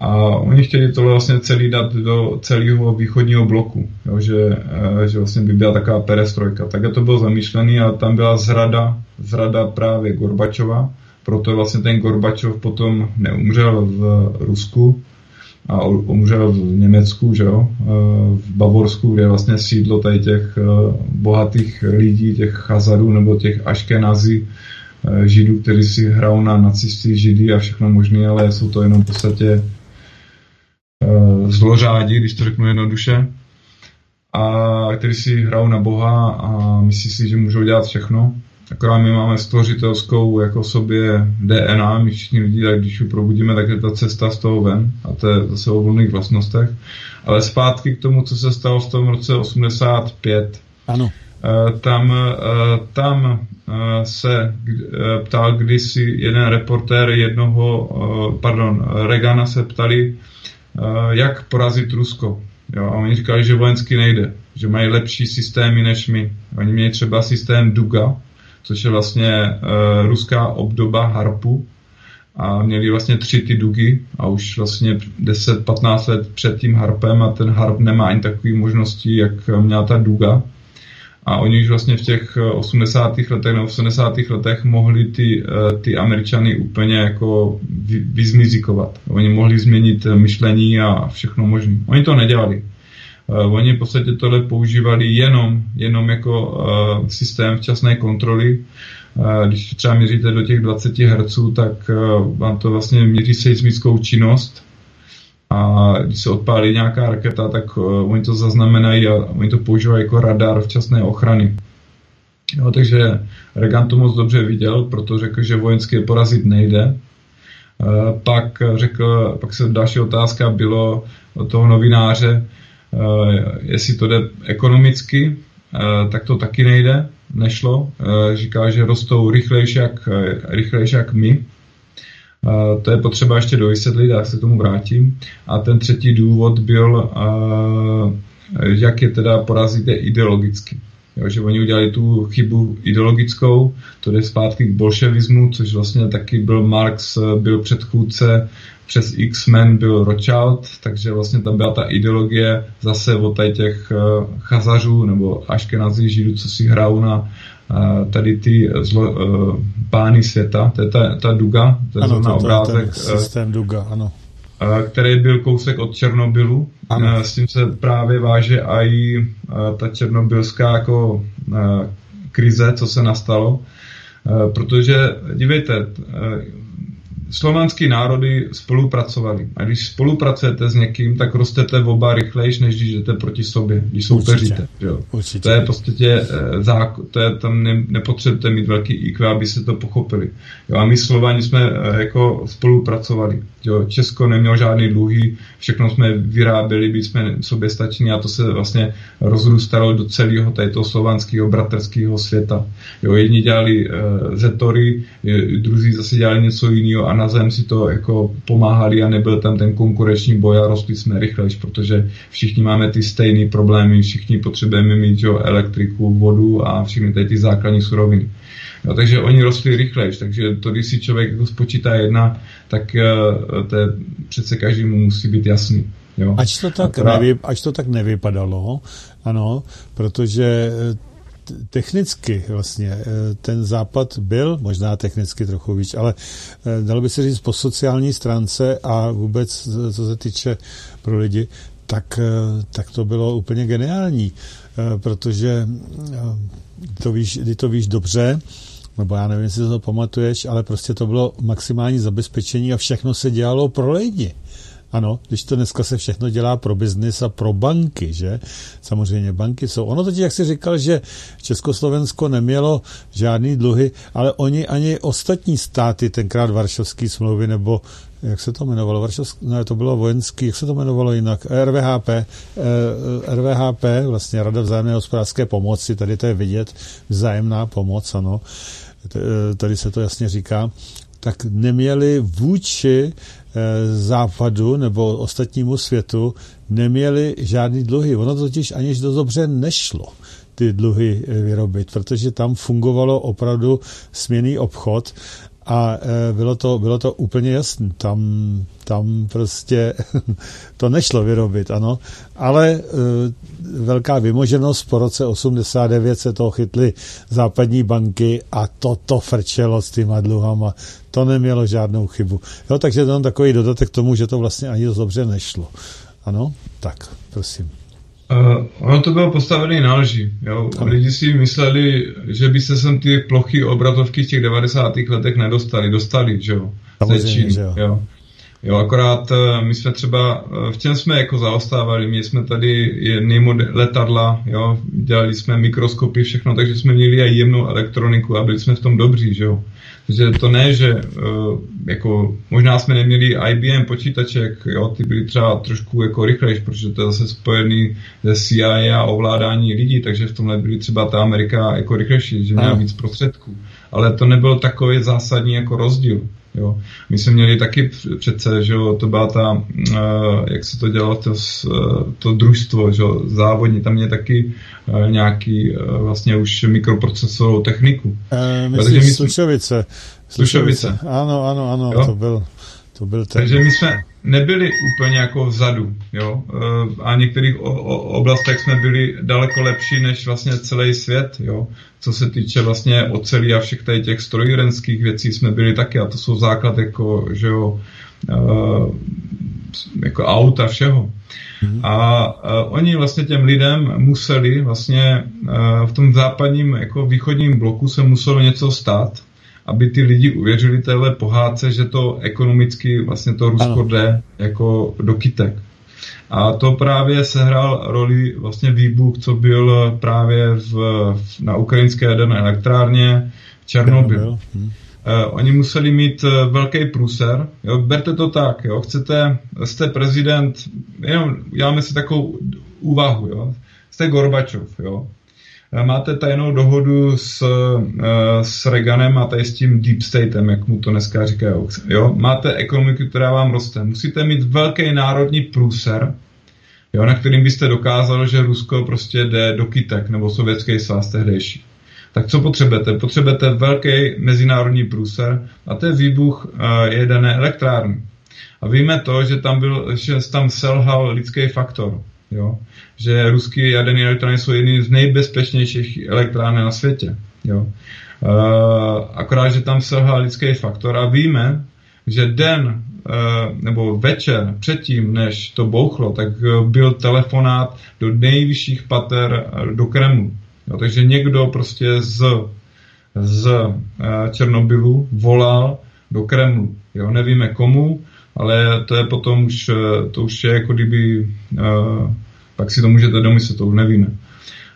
A oni chtěli tohle vlastně celý dát do celého východního bloku, jo, že, eh, že vlastně by byla taková perestrojka. Tak to bylo zamýšlený a tam byla zrada, zrada právě Gorbačova, proto vlastně ten Gorbačov potom neumřel v Rusku a umřel v Německu, že jo, eh, v Bavorsku, kde je vlastně sídlo tady těch eh, bohatých lidí, těch Chazarů nebo těch Aškenazí, židů, kteří si hrajou na nacisty, židy a všechno možné, ale jsou to jenom v podstatě zlořádi, když to řeknu jednoduše, a který si hrajou na Boha a myslí si, že můžou dělat všechno. Akorát my máme stvořitelskou jako sobě DNA, my všichni lidi, tak když ji probudíme, tak je ta cesta z toho ven a to je zase o volných vlastnostech. Ale zpátky k tomu, co se stalo v tom roce 85. Ano. Eh, tam, eh, tam se ptal kdysi jeden reportér jednoho, pardon, Regana se ptali, Eh, jak porazit Rusko. Jo, a oni říkali, že vojensky nejde, že mají lepší systémy než my. Oni měli třeba systém Duga, což je vlastně uh, ruská obdoba Harpu, a měli vlastně tři ty dugy a už vlastně 10-15 let před tím harpem a ten harp nemá ani takové možnosti, jak měla ta duga. A oni už vlastně v těch 80. Eh, letech nebo 80. letech mohli ty, eh, ty Američany úplně jako vyzmizikovat. Oni mohli změnit eh, myšlení a všechno možné. Oni to nedělali. Oni v podstatě tohle používali jenom, jenom jako systém včasné kontroly. Když třeba měříte do těch 20 Hz, tak vám to vlastně měří seismickou činnost a když se odpálí nějaká raketa, tak uh, oni to zaznamenají a oni to používají jako radar včasné ochrany. Jo, takže Reagan to moc dobře viděl, proto řekl, že vojenské porazit nejde. Uh, pak řekl, pak se další otázka bylo od toho novináře, uh, jestli to jde ekonomicky, uh, tak to taky nejde, nešlo. Říká, že rostou rychlejší jak, rychlejší jak my, to je potřeba ještě dovysvětlit, já se tomu vrátím. A ten třetí důvod byl, jak je teda porazíte ideologicky. Jo, že oni udělali tu chybu ideologickou, to jde zpátky k bolševismu, což vlastně taky byl Marx, byl předchůdce přes X-Men byl Rothschild, takže vlastně tam byla ta ideologie zase od těch chazařů nebo aškenazí židů, co si hrajou na tady ty zlo, uh, pány světa, to je ta, ta Duga, to je ano, to, obrázek. Ten e, systém Duga, ano. který byl kousek od Černobylu. Ano. S tím se právě váže i ta černobylská jako krize, co se nastalo. Protože, dívejte, slovanský národy spolupracovali. A když spolupracujete s někým, tak rostete v oba rychlejš, než když jdete proti sobě, když soupeříte. Jo. Určitě. To je prostě eh, zákon, to je, tam ne, nepotřebujete mít velký IQ, aby se to pochopili. Jo, a my Slovani jsme eh, jako spolupracovali. Jo, Česko nemělo žádný dluhy, všechno jsme vyráběli, byli jsme sobě stační a to se vlastně rozrůstalo do celého této slovanského bratrského světa. Jo, jedni dělali uh, zetory, druzí zase dělali něco jiného a na zem si to jako pomáhali a nebyl tam ten konkurenční boj a rostli jsme rychlejš, protože všichni máme ty stejné problémy, všichni potřebujeme mít jo, elektriku, vodu a všechny tady ty základní suroviny. Jo, takže oni rostli rychlejš, takže to, když si člověk jako spočítá jedna, tak uh, to je, přece každému musí být jasný. Jo. Ač, to tak Akorát... nevy, ač to tak nevypadalo, ano, protože technicky vlastně eh, ten západ byl, možná technicky trochu víc, ale eh, dalo by se říct po sociální stránce a vůbec co se týče pro lidi, tak, eh, tak to bylo úplně geniální, protože to víš, ty to víš dobře, nebo já nevím, jestli to pamatuješ, ale prostě to bylo maximální zabezpečení a všechno se dělalo pro lidi. Ano, když to dneska se všechno dělá pro biznis a pro banky, že? Samozřejmě banky jsou. Ono totiž, jak jsi říkal, že Československo nemělo žádný dluhy, ale oni ani ostatní státy, tenkrát Varšovský smlouvy, nebo jak se to jmenovalo, Varšovský, ne, to bylo vojenský, jak se to jmenovalo jinak, RVHP, eh, RVHP, vlastně Rada vzájemné hospodářské pomoci, tady to je vidět, vzájemná pomoc, ano, tady se to jasně říká, tak neměli vůči Eh, západu nebo ostatnímu světu neměli žádný dluhy. Ono totiž aniž to dobře nešlo ty dluhy eh, vyrobit, protože tam fungovalo opravdu směný obchod a eh, bylo to, bylo to úplně jasné. Tam, tam prostě to nešlo vyrobit, ano. Ale velká vymoženost po roce 89 se toho chytly západní banky a to to frčelo s těma dluhama to nemělo žádnou chybu. Jo, takže to je takový dodatek k tomu, že to vlastně ani dost dobře nešlo. Ano, tak, prosím. Uh, ono to bylo postavené na lži. Jo? Lidi si mysleli, že by se sem ty plochy obratovky v těch 90. letech nedostali. Dostali, že jo? Samozřejmě, že jo. jo. Jo, akorát uh, my jsme třeba, uh, v čem jsme jako zaostávali, my jsme tady jedný letadla, jo, dělali jsme mikroskopy, všechno, takže jsme měli i jemnou elektroniku a byli jsme v tom dobří, že jo že to ne, že uh, jako možná jsme neměli IBM počítaček, jo, ty byly třeba trošku jako rychlejší, protože to je zase spojený se CIA a ovládání lidí, takže v tomhle byly třeba ta Amerika jako rychlejší, že měla víc prostředků. Ale to nebyl takový zásadní jako rozdíl. Jo. My jsme měli taky přece, že jo, to byla ta, uh, jak se to dělalo, to, uh, to družstvo, že jo, závodní, tam je taky uh, nějaký vlastně už mikroprocesorovou techniku. E, myslíš my Slušovice. Slušovice. Ano, ano, ano, jo? to byl, to byl ten. Takže my jsme nebyli úplně jako vzadu, jo, a v některých o, o, oblastech jsme byli daleko lepší než vlastně celý svět, jo co se týče vlastně ocelí a všech tady těch strojírenských věcí jsme byli taky a to jsou základ jako, že jo, uh, jako auta všeho. Mm-hmm. A uh, oni vlastně těm lidem museli vlastně v tom západním jako východním bloku se muselo něco stát, aby ty lidi uvěřili téhle pohádce, že to ekonomicky vlastně to Rusko ano. jde jako do kytek. A to právě sehrál roli vlastně výbuch, co byl právě v, na ukrajinské jaderné elektrárně v Černobyl. Hmm. Uh, oni museli mít uh, velký průser. Jo, berte to tak, jo, chcete, jste prezident, jenom děláme si takovou úvahu, jo, jste Gorbačov, jo, máte tajnou dohodu s, eh, s Reaganem a tady s tím Deep Statem, jak mu to dneska říkají. Jo? Máte ekonomiku, která vám roste. Musíte mít velký národní průser, jo, na kterým byste dokázali, že Rusko prostě jde do kytek, nebo sovětský svaz tehdejší. Tak co potřebujete? Potřebujete velký mezinárodní průser a to je výbuch uh, jedné elektrárny. A víme to, že tam, byl, že tam selhal lidský faktor. Jo? Že ruský jaderné elektrárny jsou jedny z nejbezpečnějších elektrárny na světě. Jo? Uh, akorát, že tam selhal lidský faktor a víme, že den uh, nebo večer předtím, než to bouchlo, tak byl telefonát do nejvyšších pater do Kremlu. Jo? Takže někdo prostě z, z Černobylu volal do Kremlu. Jo? Nevíme komu, ale to je potom už, eh, to už je jako kdyby, uh, pak si to můžete domyslet, to už nevíme.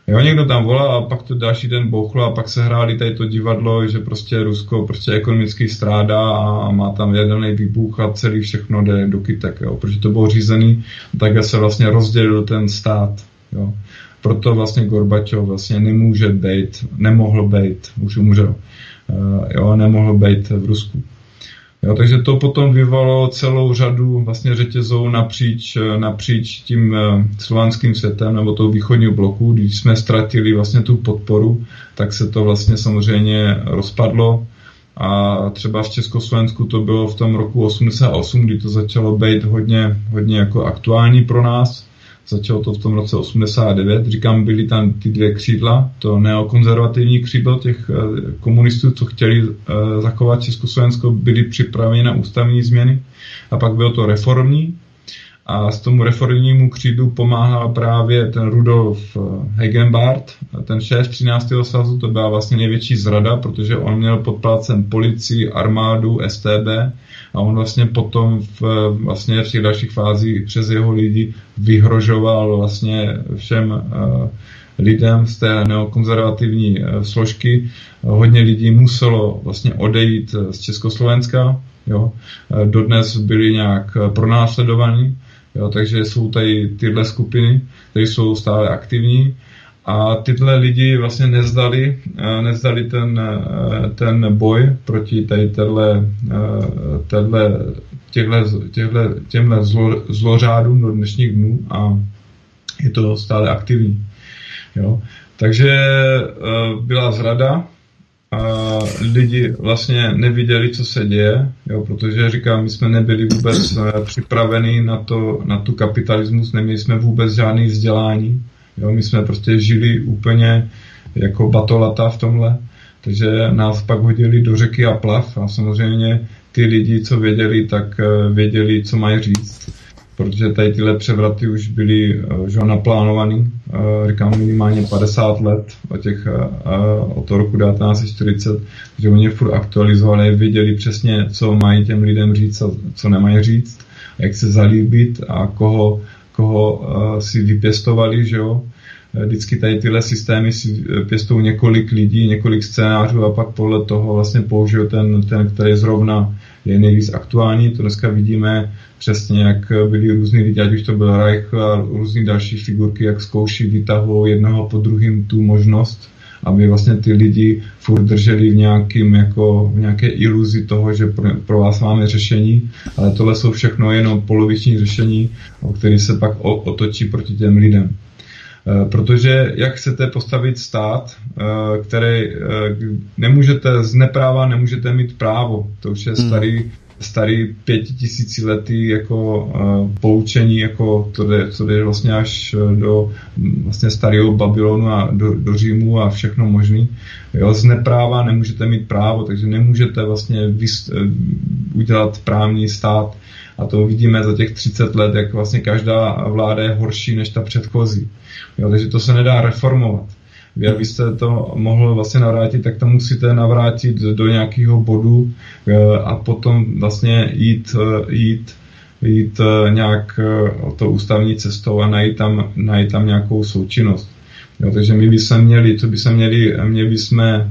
Jo, někdo tam volal a pak to další den bouchlo a pak se hráli tady to divadlo, že prostě Rusko prostě ekonomicky strádá a má tam jaderný výbuch a celý všechno jde do kytek, jo, protože to bylo řízený, tak se vlastně rozdělil ten stát, jo. Proto vlastně Gorbačov vlastně nemůže být, nemohl být, už umřel, uh, jo, nemohl být v Rusku. Jo, takže to potom vyvolalo celou řadu vlastně řetězů napříč, napříč tím eh, slovanským světem nebo tou východního bloku. Když jsme ztratili vlastně tu podporu, tak se to vlastně samozřejmě rozpadlo. A třeba v Československu to bylo v tom roku 88, kdy to začalo být hodně, hodně jako aktuální pro nás Začalo to v tom roce 89. Říkám, byly tam ty dvě křídla, to neokonzervativní křídlo těch eh, komunistů, co chtěli eh, zachovat Československo, byli připraveni na ústavní změny. A pak bylo to reformní, a s tomu reformnímu křídu pomáhal právě ten Rudolf eh, Hegenbart, ten šéf 13. svazu, to byla vlastně největší zrada, protože on měl pod palcem policii, armádu, STB a on vlastně potom v, vlastně v těch dalších fázích přes jeho lidi vyhrožoval vlastně všem uh, lidem z té neokonzervativní uh, složky. Hodně lidí muselo vlastně odejít z Československa, jo. Dodnes byli nějak pronásledovaní, jo, takže jsou tady tyhle skupiny, které jsou stále aktivní a tyhle lidi vlastně nezdali, eh, nezdali ten, eh, ten boj proti tady téhle, eh, téhle, těhle, těhle, těmhle zlo, zlořádům do dnešních dnů a je to stále aktivní. Jo. Takže byla zrada, a lidi vlastně neviděli, co se děje, jo, protože říkám, my jsme nebyli vůbec připraveni na, to, na tu kapitalismus, neměli jsme vůbec žádný vzdělání, Jo, my jsme prostě žili úplně jako batolata v tomhle, takže nás pak hodili do řeky a plav a samozřejmě ty lidi, co věděli, tak eh, věděli, co mají říct, protože tady tyhle převraty už byly eh, že, naplánovaný, eh, říkám minimálně 50 let od, těch, od toho roku 1940, že oni furt aktualizovali, věděli přesně, co mají těm lidem říct a co nemají říct, jak se zalíbit a koho koho uh, si vypěstovali, že jo. Eh, vždycky tady tyhle systémy si eh, pěstou několik lidí, několik scénářů a pak podle toho vlastně použiju ten, ten který zrovna je nejvíc aktuální. To dneska vidíme přesně, jak byli různí lidi, ať už to byl Reich a různý další figurky, jak zkouší vytahují jednoho po druhým tu možnost aby vlastně ty lidi furt drželi v, nějakým, jako, v nějaké iluzi toho, že pro, pro vás máme řešení, ale tohle jsou všechno jenom poloviční řešení, o který se pak o, otočí proti těm lidem. E, protože jak chcete postavit stát, e, který e, nemůžete z nepráva, nemůžete mít právo. To už je hmm. starý starý pětitisíciletý jako uh, poučení, jako to jde, to jde vlastně až eh, do vlastně starého Babylonu a do, do Římu a všechno možný. Jo, z nepráva nemůžete mít právo, takže nemůžete vlastně vys, uh, udělat právní stát. A to vidíme za těch 30 let, jak vlastně každá vláda je horší než ta předchozí. Jo, takže to se nedá reformovat vy abyste to mohl vlastně navrátit, tak to musíte navrátit do nějakého bodu eh, a potom vlastně jít, eh, jít jít eh, nějak to ústavní cestou a najít tam, najít tam nějakou součinnost. Jo, takže my bychom měli, to by se měli, měli bychom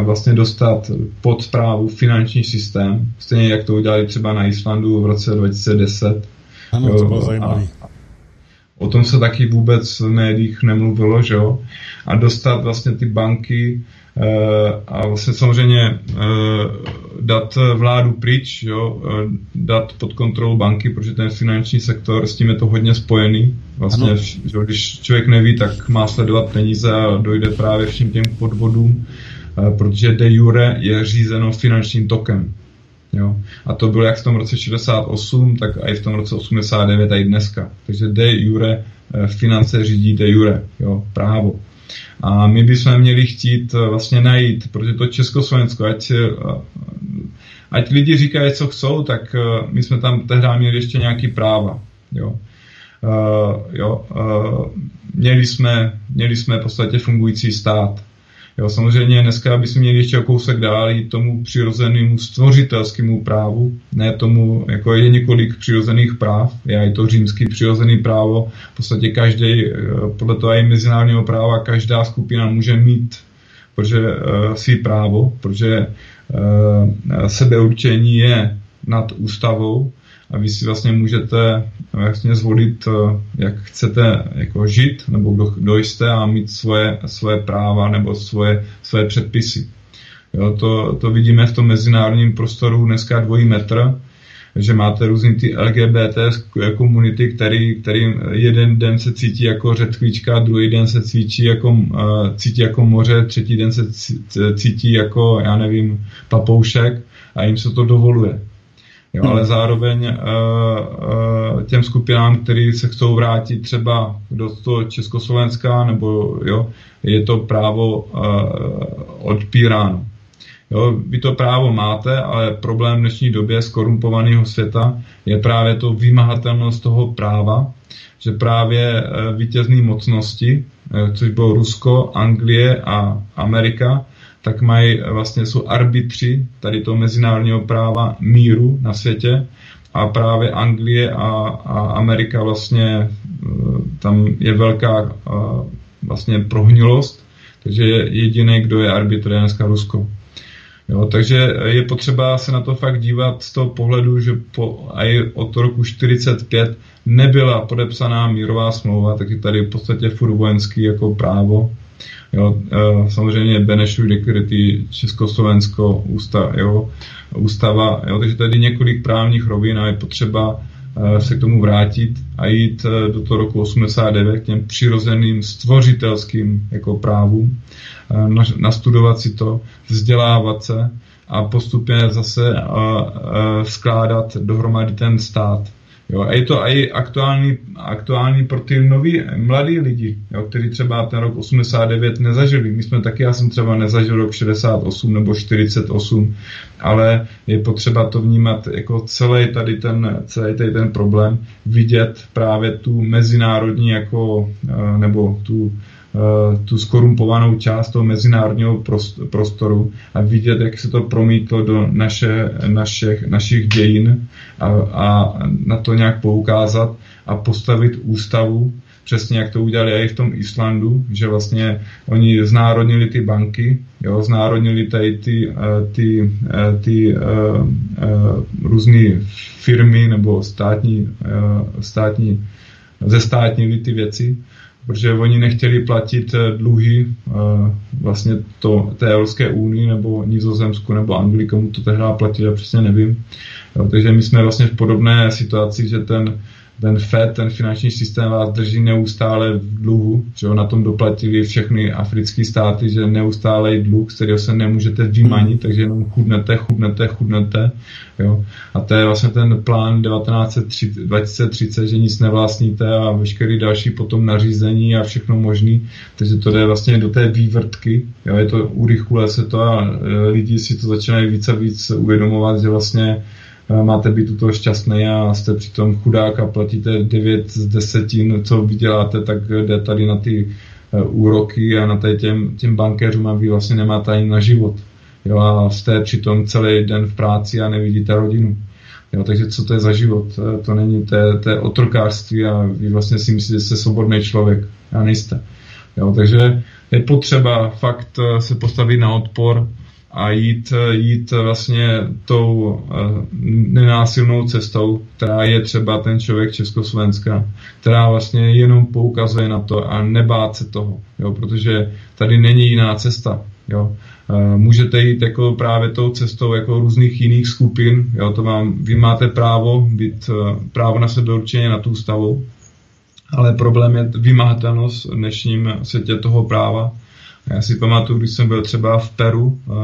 vlastně dostat pod zprávu finanční systém, stejně jak to udělali třeba na Islandu v roce 2010. Ano, to bylo zajímavé. O tom se taky vůbec v médiích nemluvilo, že jo? A dostat vlastně ty banky e, a vlastně samozřejmě e, dát vládu pryč, jo? E, dát pod kontrolu banky, protože ten finanční sektor, s tím je to hodně spojený. Vlastně, že, když člověk neví, tak má sledovat peníze a dojde právě všem těm podvodům, protože de jure je řízeno finančním tokem. Jo. A to bylo jak v tom roce 68, tak i v tom roce 89 a i dneska. Takže de jure eh, finance řídí de jure, jo, právo. A my bychom měli chtít eh, vlastně najít, protože to Československo, ať, eh, ať lidi říkají, co chcou, tak my jsme tam tehdy měli ještě nějaký práva. Jo. Uh, jo, uh, měli, jsme, měli jsme v podstatě fungující stát. Jo, samozřejmě dneska bychom měli ještě o kousek dál jít tomu přirozenému stvořitelskému právu, ne tomu, jako je několik přirozených práv, je to římský přirozený právo, v podstatě každý, eh, podle toho i mezinárodního práva, každá skupina může mít protože uh, svý právo, protože uh, sebeurčení je nad ústavou, a vy si vlastně můžete vlastně zvolit, eh, jak chcete jako žít, nebo kdo, kdo jste a mít svoje, svoje práva nebo svoje, svoje předpisy. Jo, to, to vidíme v tom mezinárodním prostoru dneska dvojí metr, že máte různý ty LGBT komunity, který, který jeden den se cítí jako řetkvíčka, druhý den se cítí jako, uh, cítí jako moře, třetí den se cítí jako, já nevím, papoušek a jim se to dovoluje. Jo, hmm. ale zároveň uh, uh, těm skupinám, který se chcou vrátit třeba do toho Československa, nebo jo, je to právo uh, odpíráno. Jo, vy to právo máte, ale problém v dnešní době skorumpovaného světa je právě to vymahatelnost toho práva, že právě vítězné mocnosti, což bylo Rusko, Anglie a Amerika, tak mají vlastně jsou arbitři tady toho mezinárodního práva míru na světě a právě Anglie a, a Amerika vlastně e, tam je velká vlastně prohnilost, takže jediný, kdo je arbitr, je dneska Rusko. Jo, takže je potřeba se na to fakt dívat z toho pohledu, že po, i od roku 45 nebyla podepsaná mírová smlouva, takže tady v podstatě furt vojenský jako právo Jo, e, samozřejmě Benešův dekrety Československo, ústa, jo, ústava, jo, takže tady několik právních rovin a je potřeba e, se k tomu vrátit a jít e, do toho roku 89 k těm přirozeným stvořitelským jako právům, nastudovat si to, vzdělávat se a postupně zase skládat dohromady ten stát. Jo, a je to i aktuální, aktuální pro ty nový, mladí lidi, jo, kteří třeba ten rok 89 nezažili. My jsme taky, já jsem třeba nezažil rok 68 nebo 48, ale je potřeba to vnímat jako celý tady ten, celý tady ten problém, vidět právě tu mezinárodní jako, eh, nebo tu tu skorumpovanou část toho mezinárodního prostoru a vidět, jak se to promítlo do naše, našich, našich dějin a, a na to nějak poukázat a postavit ústavu, přesně jak to udělali i v tom Islandu, že vlastně oni znárodnili ty banky, jo, znárodnili tady ty, eh, ty, eh, ty, ty různé firmy nebo státní, státní zestátnili ty věci protože oni nechtěli platit eh, dluhy eh, vlastně to, té Evropské unii nebo Nizozemsku nebo Anglii, komu to tehdy platili, já přesně nevím. Takže my jsme vlastně v podobné situaci, že ten ten FED, ten finanční systém vás drží neustále v dluhu, že na tom doplatili všechny africké státy, že neustále je dluh, z kterého se nemůžete vymanit, takže jenom chudnete, chudnete, chudnete. Jo. A to je vlastně ten plán 1930, 2030, že nic nevlastníte a veškerý další potom nařízení a všechno možný. Takže to jde vlastně do té vývrtky. Jo. Je to, urychluje se to a e, lidi si to začínají více a víc uvědomovat, že vlastně máte být u toho šťastný a jste přitom chudák a platíte 9 z desetin, co vyděláte, tak jde tady na ty e, úroky a na tady těm, těm bankéřům a vy vlastně nemáte ani na život. Jo, a jste přitom celý den v práci a nevidíte rodinu. Jo, takže co to je za život? To není, to je, to je otrokářství a vy vlastně si myslíte, že jste svobodný člověk. A nejste. Jo, takže je potřeba fakt se postavit na odpor, a jít, jít vlastně tou eh, nenásilnou cestou, která je třeba ten člověk Československa, která vlastně jenom poukazuje na to a nebát se toho, jo, protože tady není jiná cesta. Jo. Eh, můžete jít jako právě tou cestou jako různých jiných skupin, jo, to vám, vy máte právo být, eh, právo na sebe určeně na tu stavu, ale problém je vymahatelnost v dnešním světě toho práva, já si pamatuju, když jsem byl třeba v Peru, uh,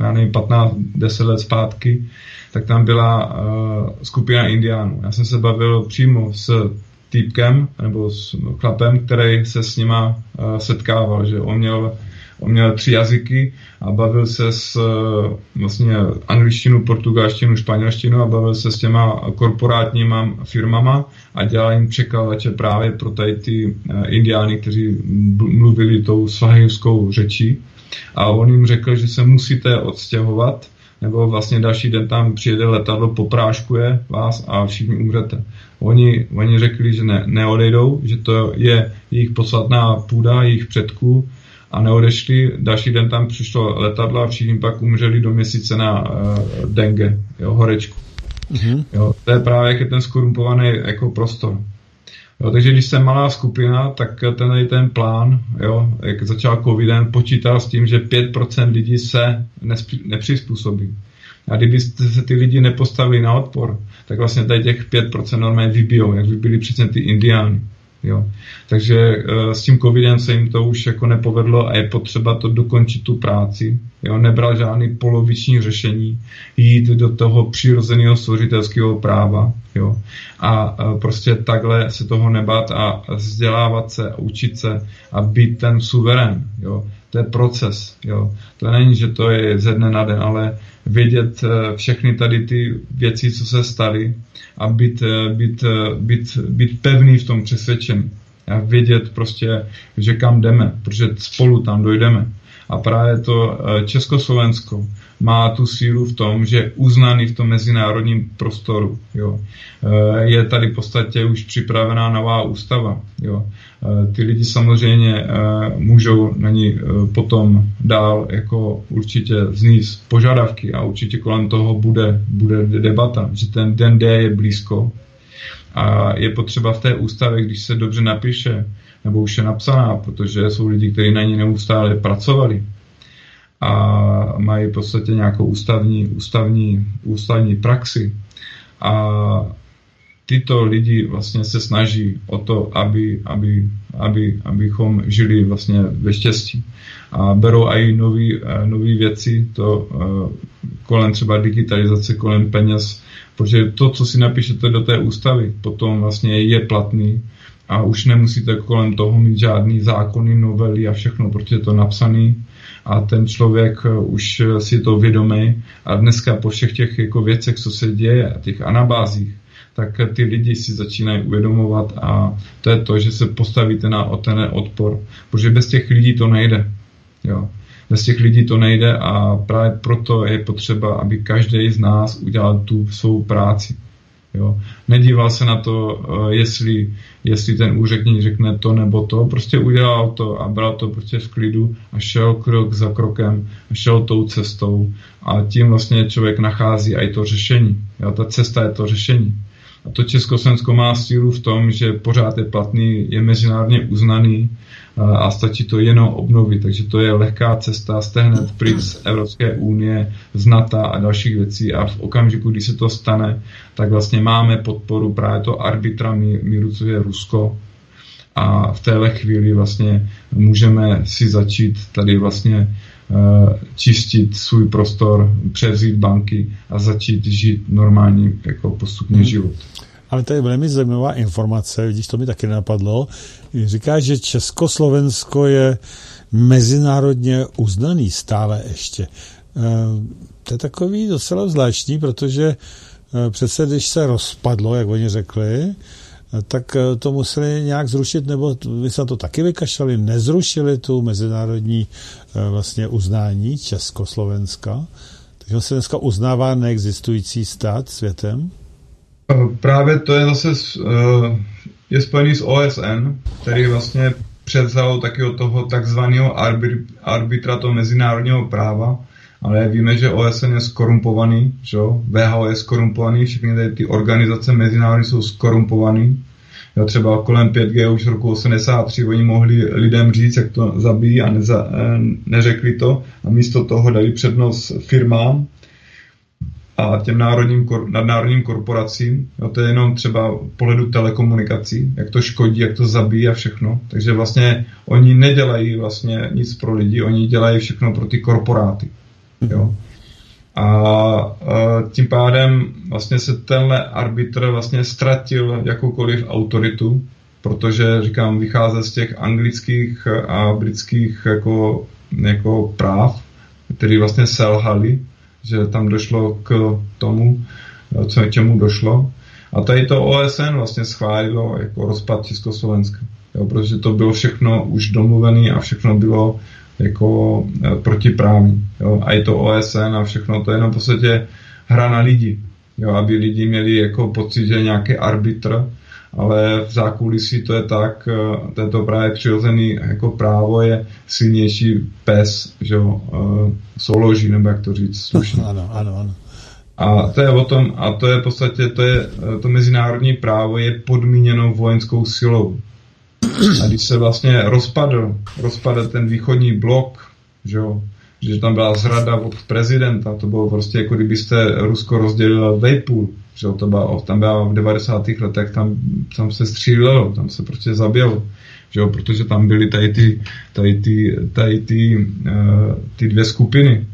já nevím, 15-10 let zpátky, tak tam byla uh, skupina indiánů. Já jsem se bavil přímo s týpkem nebo s chlapem, který se s nima uh, setkával, že on měl On měl tři jazyky a bavil se s vlastně angličtinu, portugalštinu, španělštinu a bavil se s těma korporátníma firmama a dělal jim překladače právě pro tady ty eh, indiány, kteří mluvili tou svahilskou řečí. A on jim řekl, že se musíte odstěhovat, nebo vlastně další den tam přijede letadlo, popráškuje vás a všichni umřete. Oni, oni řekli, že ne, neodejdou, že to je jejich poslatná půda, jejich předků a neodešli. Další den tam přišlo letadlo a všichni pak umřeli do měsíce na uh, dengue, jo, horečku. Mm-hmm. Jo, to je právě jak je ten skorumpovaný jako prostor. Jo, takže když jsem malá skupina, tak ten, ten plán, jo, jak začal covidem, počítal s tím, že 5% lidí se nepřizpůsobí. A kdyby se ty lidi nepostavili na odpor, tak vlastně tady těch 5% normálně vybijou, jak by byli přesně ty indiány. Jo. Takže uh, s tím covidem se jim to už jako nepovedlo a je potřeba to dokončit tu práci. Jo. Nebral žádný poloviční řešení, jít do toho přirozeného stvořitelského práva. Jo. A uh, prostě takhle se toho nebát a vzdělávat se učit se a být ten suverén. Jo. To je proces. Jo. To není, že to je ze dne na den, ale vědět uh, všechny tady ty věci, co se staly a být, eh, být, eh, být, být pevný v tom přesvědčení. A vědět prostě, že kam jdeme, protože spolu tam dojdeme. A právě to eh, Československo má tu sílu v tom, že je uznaný v tom mezinárodním prostoru. Jo. Je tady v podstatě už připravená nová ústava. Jo. Eh, ty lidi samozřejmě můžou na ní potom dál jako určitě zníst požadavky a určitě kolem toho bude, bude debata, že ten den D je blízko a je potřeba v té ústavě, když se dobře napíše, nebo už je napsaná, protože jsou lidi, kteří na ní neustále pracovali a mají v podstatě nějakou ústavní, ústavní, ústavní praxi. A tyto lidi vlastně se snaží o to, aby, aby, aby, abychom žili vlastně ve štěstí. A berou i nové věci, to uh, kolem třeba digitalizace, kolem peněz, protože to, co si napíšete do té ústavy, potom vlastně je platný a už nemusíte kolem toho mít žádný zákony, novely a všechno, protože je to napsaný a ten člověk eh, už si to vědomý a dneska po všech těch jako věcech, co se děje, těch anabázích, tak ty lidi si začínají uvědomovat a to je to, že se postavíte na ten odpor, protože bez těch lidí to nejde. Jo. Bez těch lidí to nejde a právě proto je potřeba, aby každý z nás udělal tu svou práci. Jo. Nedíval se na to, eh, jestli, jestli ten úředník řekne to nebo to, prostě udělal to a bral to prostě v klidu a šel krok za krokem šel tou cestou a tím vlastně člověk nachází i to řešení. Jo. Ta cesta je to řešení. To Československo má sílu v tom, že pořád je platný, je mezinárodně uznaný a stačí to jenom obnovit. Takže to je lehká cesta, jste hned pryč z Evropské unie, z NATO a dalších věcí. A v okamžiku, kdy se to stane, tak vlastně máme podporu. Právě to arbitra míru, co je Rusko, a v téhle chvíli vlastně můžeme si začít tady vlastně čistit svůj prostor, převzít banky a začít žít normální jako postupně hmm. život. Ale to je velmi zajímavá informace, vidíš, to mi taky napadlo. Říká, že Československo je mezinárodně uznaný stále ještě. E, to je takový docela zvláštní, protože e, přece když se rozpadlo, jak oni řekli, tak eh, to museli nějak zrušit, nebo vy se to taky vykašlali, nezrušili tu mezinárodní eh, vlastně uznání Československa. Takže se dneska uznává neexistující stát světem? Eh, právě to je zase je spojený s OSN, který vlastně převzal taky od toho takzvaného arbitra toho mezinárodního práva, ale víme, že OSN je skorumpovaný, že? VHO je skorumpovaný, všechny tady ty organizace mezinárodní jsou skorumpovaný. Jo, třeba kolem 5G už roku 83 oni mohli lidem říct, jak to zabíjí a neza, eh, neřekli to a místo toho dali přednost firmám a těm národním, nadnárodním korporacím. Jo, to je jenom třeba pohledu telekomunikací, jak to škodí, jak to zabíjí a všechno. Takže vlastně oni nedělají vlastně nic pro lidi, oni dělají všechno pro ty korporáty. Jo. A, tím pádem vlastně se tenhle arbitr vlastně ztratil jakoukoliv autoritu, protože, říkám, vychází z těch anglických a britských jako, jako práv, které vlastně selhali, že tam došlo k tomu, co čemu došlo. A tady to OSN vlastně schválilo jako rozpad Československa. Jo, protože to bylo všechno už domluvené a všechno bylo jako eh, protiprávní. Jo? A je to OSN a všechno, to je jenom v podstatě hra na lidi. Jo? Aby lidi měli jako pocit, že nějaký arbitr, ale v zákulisí to je tak, eh, tento právě přirozený jako právo je silnější pes, že jo, uh, souloží, nebo jak to říct slušně. Ano, ano, ano. A to je o tom, a to je v podstatě, to je, to mezinárodní právo je podmíněno vojenskou silou. A když se vlastně rozpadl, rozpadl ten východní blok, že, jo, že tam byla zrada od prezidenta, to bylo prostě jako kdybyste Rusko rozdělilo vejpůl, že jo, to byla, tam byla v 90. letech, tam, tam se střílelo, tam se prostě zabilo, že jo, protože tam byly tady ty, tady ty, tady ty, uh, ty dvě skupiny,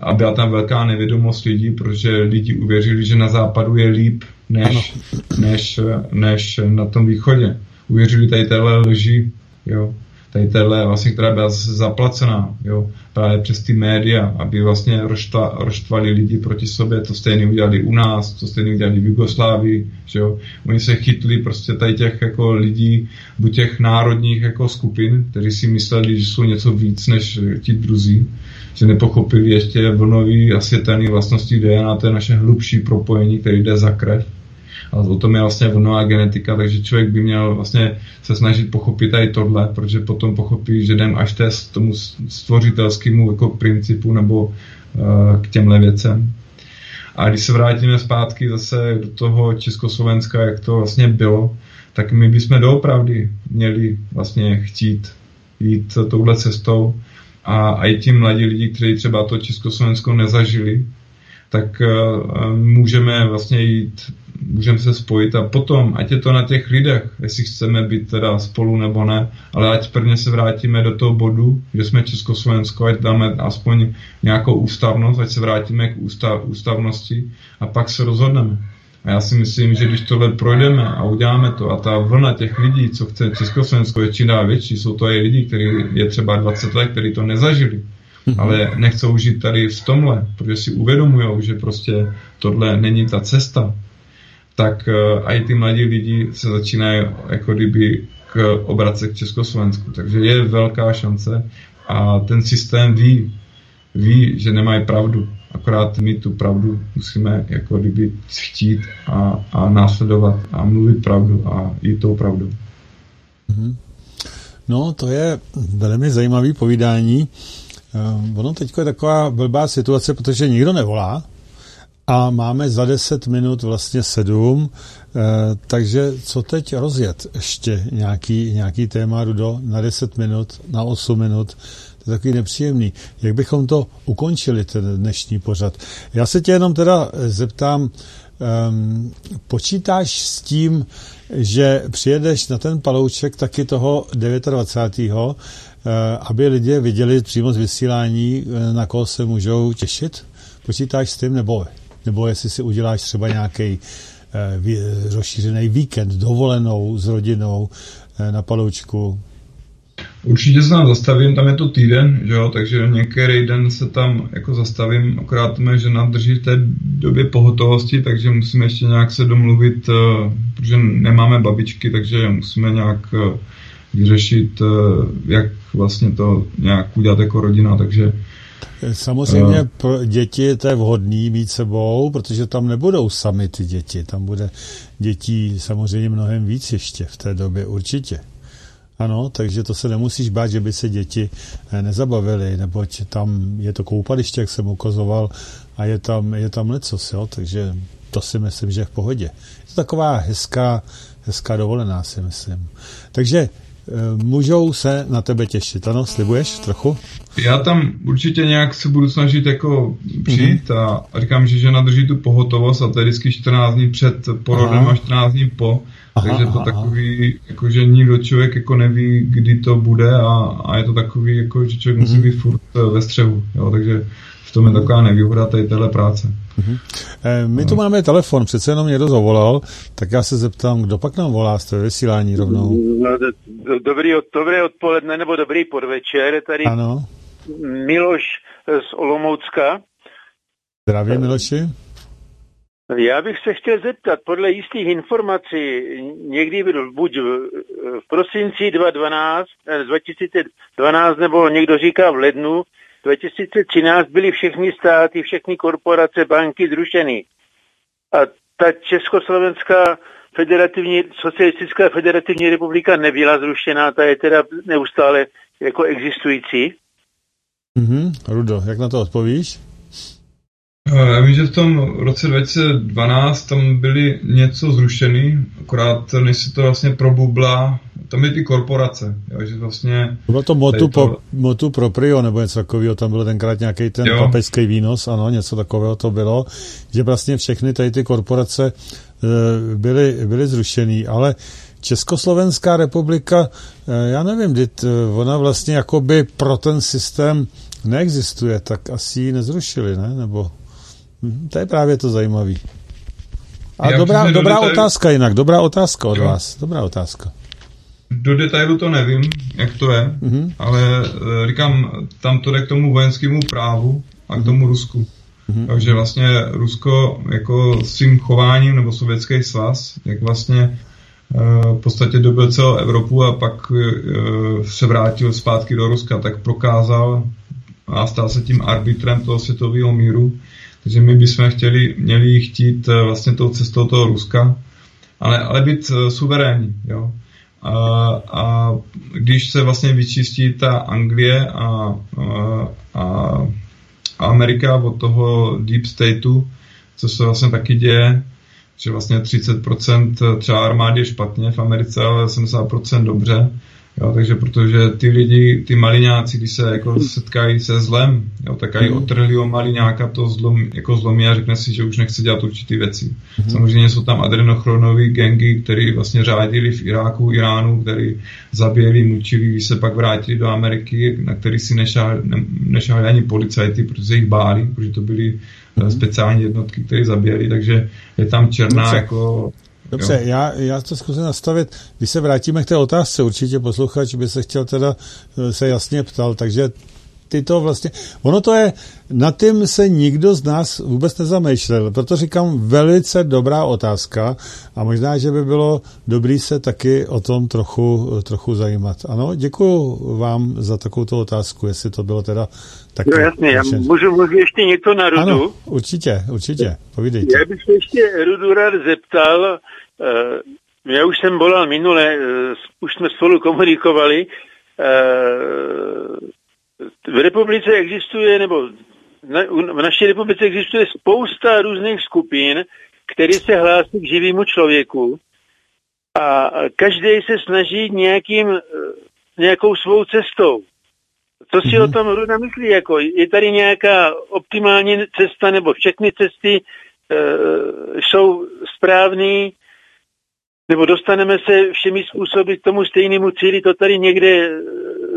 a byla tam velká nevědomost lidí, protože lidi uvěřili, že na západu je líp než, než, než na tom východě. Uvěřili tady téhle lži, jo. Tady téhle, vlastně, která byla zaplacená, jo, právě přes ty média, aby vlastně roštva, roštvali lidi proti sobě, to stejně udělali u nás, to stejně udělali v Jugoslávii, že jo. Oni se chytli prostě tady těch jako lidí, buď těch národních jako skupin, kteří si mysleli, že jsou něco víc než ti druzí, že nepochopili ještě vlnový a světelný vlastnosti DNA, to je naše hlubší propojení, který jde za krev a o tom je vlastně vlnová genetika, takže člověk by měl vlastně se snažit pochopit tady tohle, protože potom pochopí, že jdem až té tomu stvořitelskému jako principu nebo uh, k těmhle věcem. A když se vrátíme zpátky zase do toho Československa, jak to vlastně bylo, tak my bychom doopravdy měli vlastně chtít jít touhle cestou a, a i ti mladí lidi, kteří třeba to Československo nezažili, tak uh, můžeme vlastně jít můžeme se spojit a potom, ať je to na těch lidech, jestli chceme být teda spolu nebo ne, ale ať prvně se vrátíme do toho bodu, kde jsme Československo, ať dáme aspoň nějakou ústavnost, ať se vrátíme k ústav, ústavnosti a pak se rozhodneme. A já si myslím, že když tohle projdeme a uděláme to a ta vlna těch lidí, co chce Československo, je čím dál větší, jsou to i lidi, kteří je třeba 20 let, kteří to nezažili, mm-hmm. ale nechcou žít tady v tomhle, protože si uvědomují, že prostě tohle není ta cesta, tak uh, i ty mladí lidi se začínají jako kdyby k obrace k Československu. Takže je velká šance a ten systém ví, ví, že nemají pravdu. Akorát my tu pravdu musíme jako kdyby chtít a, a následovat a mluvit pravdu a jít tou pravdu. Mm-hmm. No, to je velmi zajímavý povídání. Um, ono teď je taková blbá situace, protože nikdo nevolá, a máme za 10 minut vlastně 7, eh, takže co teď rozjet? Ještě nějaký, nějaký téma, Rudo, na 10 minut, na 8 minut, to je takový nepříjemný. Jak bychom to ukončili, ten dnešní pořad? Já se tě jenom teda zeptám, um, počítáš s tím, že přijedeš na ten palouček taky toho 29. Eh, aby lidé viděli přímo z vysílání, eh, na koho se můžou těšit? Počítáš s tím, nebo nebo jestli si uděláš třeba nějaký eh, rozšířený víkend, dovolenou s rodinou na Paloučku. Určitě se tam zastavím, tam je to týden, že jo, takže některý den se tam jako zastavím, akorát mě žena drží v té době pohotovosti, takže musíme ještě nějak se domluvit, protože nemáme babičky, takže musíme nějak vyřešit, eh, jak vlastně to nějak udělat jako rodina, takže Samozřejmě uh, pro děti to je vhodný mít sebou, protože tam nebudou sami ty děti. Tam bude dětí samozřejmě mnohem víc ještě v té době, určitě. Ano, takže to se nemusíš bát, že by se děti eh, nezabavily, neboť tam je to koupaliště, jak jsem ukazoval, a je tam, je tam lecos, jo, takže to si myslím, že je v pohodě. Je to taková hezká, hezká dovolená, si myslím. Takže Eh, můžou se na tebe těšit. Ano, slibuješ trochu? Já tam určitě nějak se budu snažit jako přijít mm-hmm. a říkám, že žena drží tu pohotovost a to je vždycky 14 dní před porodem aha. a 14 dní po. Aha, takže to aha, takový, jako že nikdo člověk jako neví, kdy to bude a, a je to takový, jako že člověk mm-hmm. musí mhm. být furt eh, ve střehu. Jo, takže tom je taková nevýhoda tady téhle práce. Mm-hmm. My tu máme telefon, přece jenom někdo zavolal, tak já se zeptám, kdo pak nám volá z toho vysílání rovnou. No, do, do, dobrý, od, dobré odpoledne nebo dobrý podvečer, tady ano. Miloš z Olomoucka. Zdravím, Miloši. Já bych se chtěl zeptat, podle jistých informací, někdy byl buď v prosinci 2012, 2012 nebo někdo říká v lednu, 2013 byly všechny státy, všechny korporace, banky zrušeny. A ta Československá federativní, socialistická federativní republika nebyla zrušená, ta je teda neustále jako existující. Mhm, Rudo, jak na to odpovíš? Já vím, že v tom roce 2012 tam byly něco zrušený, akorát než se to vlastně probubla, tam je ty korporace, jo, že vlastně... Bylo to motu, to... Po, motu proprio nebo něco takového, tam byl tenkrát nějaký ten jo. papežský výnos, ano, něco takového to bylo, že vlastně všechny tady ty korporace e, byly, byly zrušený, ale Československá republika, e, já nevím, dit, ona vlastně jakoby pro ten systém neexistuje, tak asi ji nezrušili, ne? Nebo hm, to je právě to zajímavé. A Já dobrá, dobrá detailu... otázka jinak, dobrá otázka od jo. vás, dobrá otázka. Do detailu to nevím, jak to je, mm-hmm. ale e, říkám, tam to jde k tomu vojenskému právu a k tomu Rusku. Mm-hmm. Takže vlastně Rusko jako svým chováním, nebo Sovětský svaz, jak vlastně e, v podstatě dobil celou Evropu a pak e, se vrátil zpátky do Ruska, tak prokázal a stal se tím arbitrem toho světového míru. Takže my bychom chtěli, měli chtít vlastně tou cestou toho Ruska, ale, ale být suverénní. Jo? A, a když se vlastně vyčistí ta Anglie a, a, a Amerika od toho deep stateu, co se vlastně taky děje, že vlastně 30% třeba armády je špatně v Americe, ale 70% dobře, Jo, takže protože ty lidi, ty maliňáci, když se jako setkají se zlem, jo, tak i otrhli o maliňáka to zlom, jako zlomí a řekne si, že už nechce dělat určitý věci. Mm-hmm. Samozřejmě jsou tam adrenochronové gengy, které vlastně řádili v Iráku, Iránu, který zabíjeli, mučili, když se pak vrátili do Ameriky, na který si nešahli, nešahli ani policajty, protože jich báli, protože to byly mm-hmm. speciální jednotky, které zabíjeli, takže je tam černá jako Dobře, já, já to zkusím nastavit. Když se vrátíme k té otázce, určitě posluchač by se chtěl teda eh, se jasně ptal, takže ty to vlastně, ono to je, na tím se nikdo z nás vůbec nezamýšlel, proto říkám velice dobrá otázka a možná, že by bylo dobrý se taky o tom trochu, trochu zajímat. Ano, děkuji vám za takovou otázku, jestli to bylo teda taky. No jasně, já můžu, můžu ještě něco na Rudu? Ano, určitě, určitě, povídejte. Já bych se ještě Rudu rád zeptal, já už jsem volal minule, eh, už jsme spolu komunikovali. Eh, v republice existuje, nebo v naší republice existuje spousta různých skupin, které se hlásí k živému člověku a každý se snaží nějakým, nějakou svou cestou. Co si mm-hmm. o mhm. tom Ruda myslí? Jako, je tady nějaká optimální cesta, nebo všechny cesty e, jsou správné? Nebo dostaneme se všemi způsoby k tomu stejnému cíli, to tady někde eh,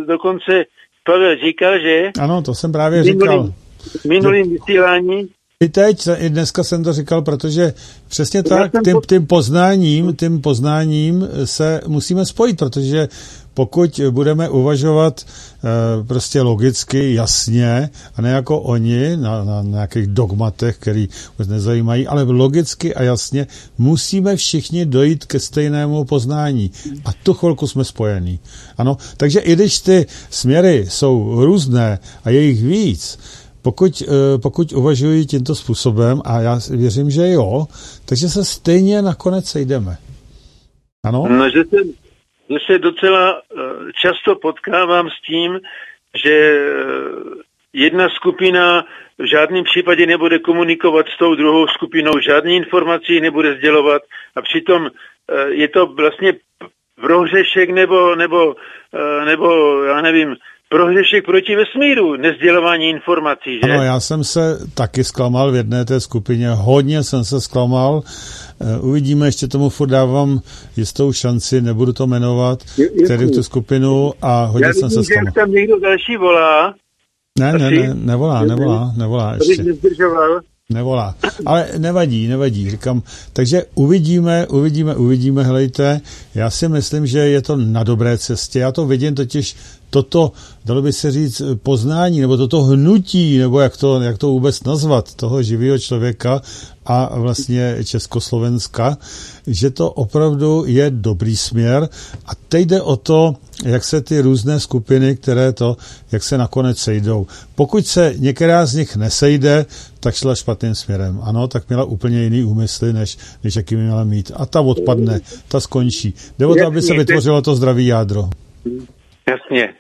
dokonce Pavel říkal, že? Ano, to jsem právě říkal. V minulým vysílání. I teď, i dneska jsem to říkal, protože přesně tak, tím, tím poznáním, tím poznáním se musíme spojit, protože pokud budeme uvažovat e, prostě logicky, jasně, a ne jako oni na, na nějakých dogmatech, který už nezajímají, ale logicky a jasně musíme všichni dojít ke stejnému poznání. A tu chvilku jsme spojení. Ano, takže i když ty směry jsou různé a je jich víc, pokud, eh, pokud uvažují tímto způsobem, a já věřím, že jo, takže se stejně nakonec sejdeme. Ano? No, že se, že se docela eh, často potkávám s tím, že eh, jedna skupina v žádném případě nebude komunikovat s tou druhou skupinou, žádné informací nebude sdělovat a přitom je to vlastně prohřešek nebo, nebo, nebo já nevím, prohřešek proti vesmíru, nezdělování informací, že? Ano, já jsem se taky zklamal v jedné té skupině, hodně jsem se zklamal, eh, Uvidíme, ještě tomu furt dávám jistou šanci, nebudu to jmenovat, který v tu skupinu a hodně Já jsem se zklamal. Já tam někdo další volá. Ne, ne, ne, nevolá, nevolá, nevolá ještě. Nevolá. Ale nevadí, nevadí, říkám. Takže uvidíme, uvidíme, uvidíme, hlejte. Já si myslím, že je to na dobré cestě. Já to vidím totiž toto, dalo by se říct, poznání, nebo toto hnutí, nebo jak to, jak to vůbec nazvat, toho živého člověka a vlastně Československa, že to opravdu je dobrý směr a teď jde o to, jak se ty různé skupiny, které to, jak se nakonec sejdou. Pokud se některá z nich nesejde, tak šla špatným směrem. Ano, tak měla úplně jiný úmysly, než, než jaký měla mít. A ta odpadne, ta skončí. Jde o to, aby se vytvořilo to zdravý jádro. Jasně.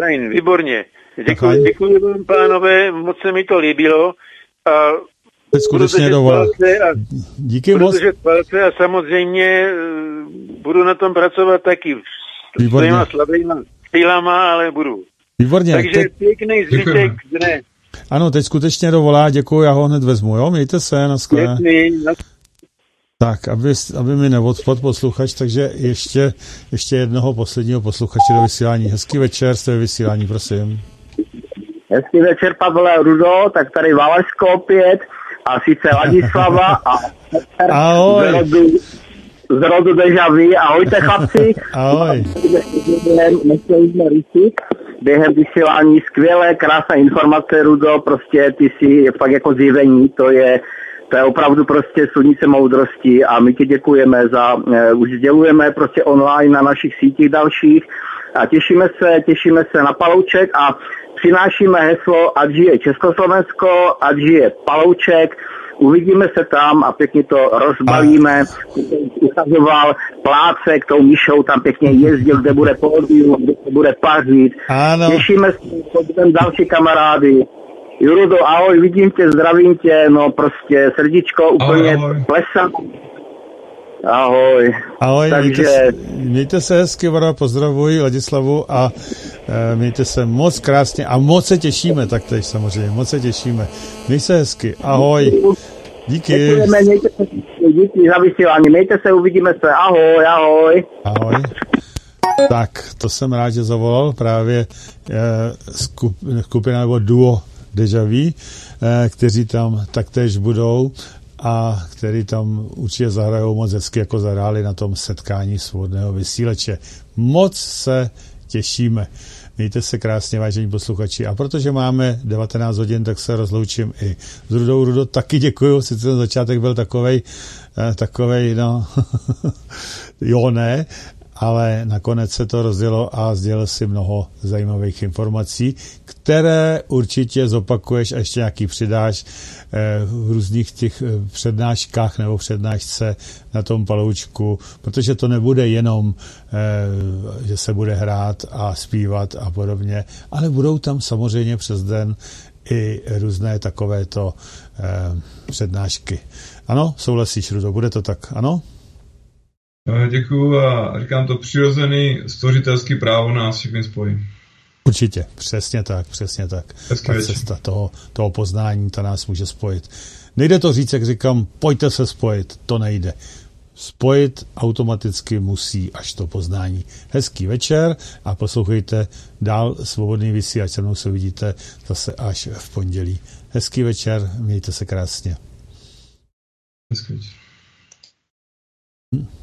Fajn, výborně. Děkuji, děkuji vám, pánové, moc se mi to líbilo. A Teď skutečně dovolá. Díky moc. palce a samozřejmě eh, budu na tom pracovat taky. S Výborně. svýma slabýma sílama, ale budu. Výborně. Takže Teď, pěkný zbytek dne. ano, teď skutečně dovolá, děkuji, já ho hned vezmu, jo, mějte se, na. Na Tak, aby, aby mi neodpad posluchač, takže ještě, ještě jednoho posledního posluchače do vysílání. Hezký večer, jste ve vysílání, prosím. Hezký večer, Pavle Rudo, tak tady Valašsko opět a sice Ladislava a Ahoj. z rodu, z rodu Deja Vu. Ahojte chlapci. Ahoj. Během, nechtěli jsme rysit. Během vysílání skvělé, krásné informace, Rudo, prostě ty si fakt jako zjevení, to je, to je opravdu prostě slunice moudrosti a my ti děkujeme za, uh, už sdělujeme prostě online na našich sítích dalších a těšíme se, těšíme se na Palouček a přinášíme heslo, ať žije Československo, ať žije Palouček, uvidíme se tam a pěkně to rozbalíme. Ukazoval plácek tou myšou, tam pěkně jezdil, kde bude pódium, kde se bude pařit. Ano. Těšíme se, potom další kamarády. Jurudo, ahoj, vidím tě, zdravím tě, no prostě srdíčko úplně plesá. Ahoj. Ahoj, Takže- mějte, se, mějte se hezky, Vara, pozdravuji Ladislavu a e, mějte se moc krásně a moc se těšíme taktéž samozřejmě, moc se těšíme. Měj se hezky, ahoj, díky, Děkujeme, mějte se, díky za vysílání, mějte se, uvidíme se, ahoj, ahoj. ahoj. Tak, to jsem rád, že zavolal právě e, skup, skupina nebo duo Deja Vu, e, kteří tam taktéž budou a který tam určitě zahrajou moc hezky, jako zahráli na tom setkání svobodného vysíleče. Moc se těšíme. Mějte se krásně, vážení posluchači. A protože máme 19 hodin, tak se rozloučím i s Rudou. Rudo, taky děkuju, sice ten začátek byl takovej, eh, takovej, no, jo, ne, ale nakonec se to rozdělo a sdělil si mnoho zajímavých informací, které určitě zopakuješ a ještě nějaký přidáš eh, v různých těch eh, přednáškách nebo přednášce na tom paloučku, protože to nebude jenom, eh, že se bude hrát a zpívat a podobně, ale budou tam samozřejmě přes den i různé takovéto přednášky. Ano, souhlasíš, Rudo, bude to tak, ano? Děkuju a říkám to přirozený stvořitelský právo nás všechny spojí. Určitě, přesně tak, přesně tak. Hezký Ta cesta toho, toho poznání, ta nás může spojit. Nejde to říct, jak říkám, pojďte se spojit, to nejde. Spojit automaticky musí až to poznání. Hezký večer a poslouchejte dál svobodný vysílač, se mnou se vidíte zase až v pondělí. Hezký večer, mějte se krásně. Hezký večer. Posloucháte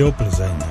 svobodný vysílač CS Studio Plzeň.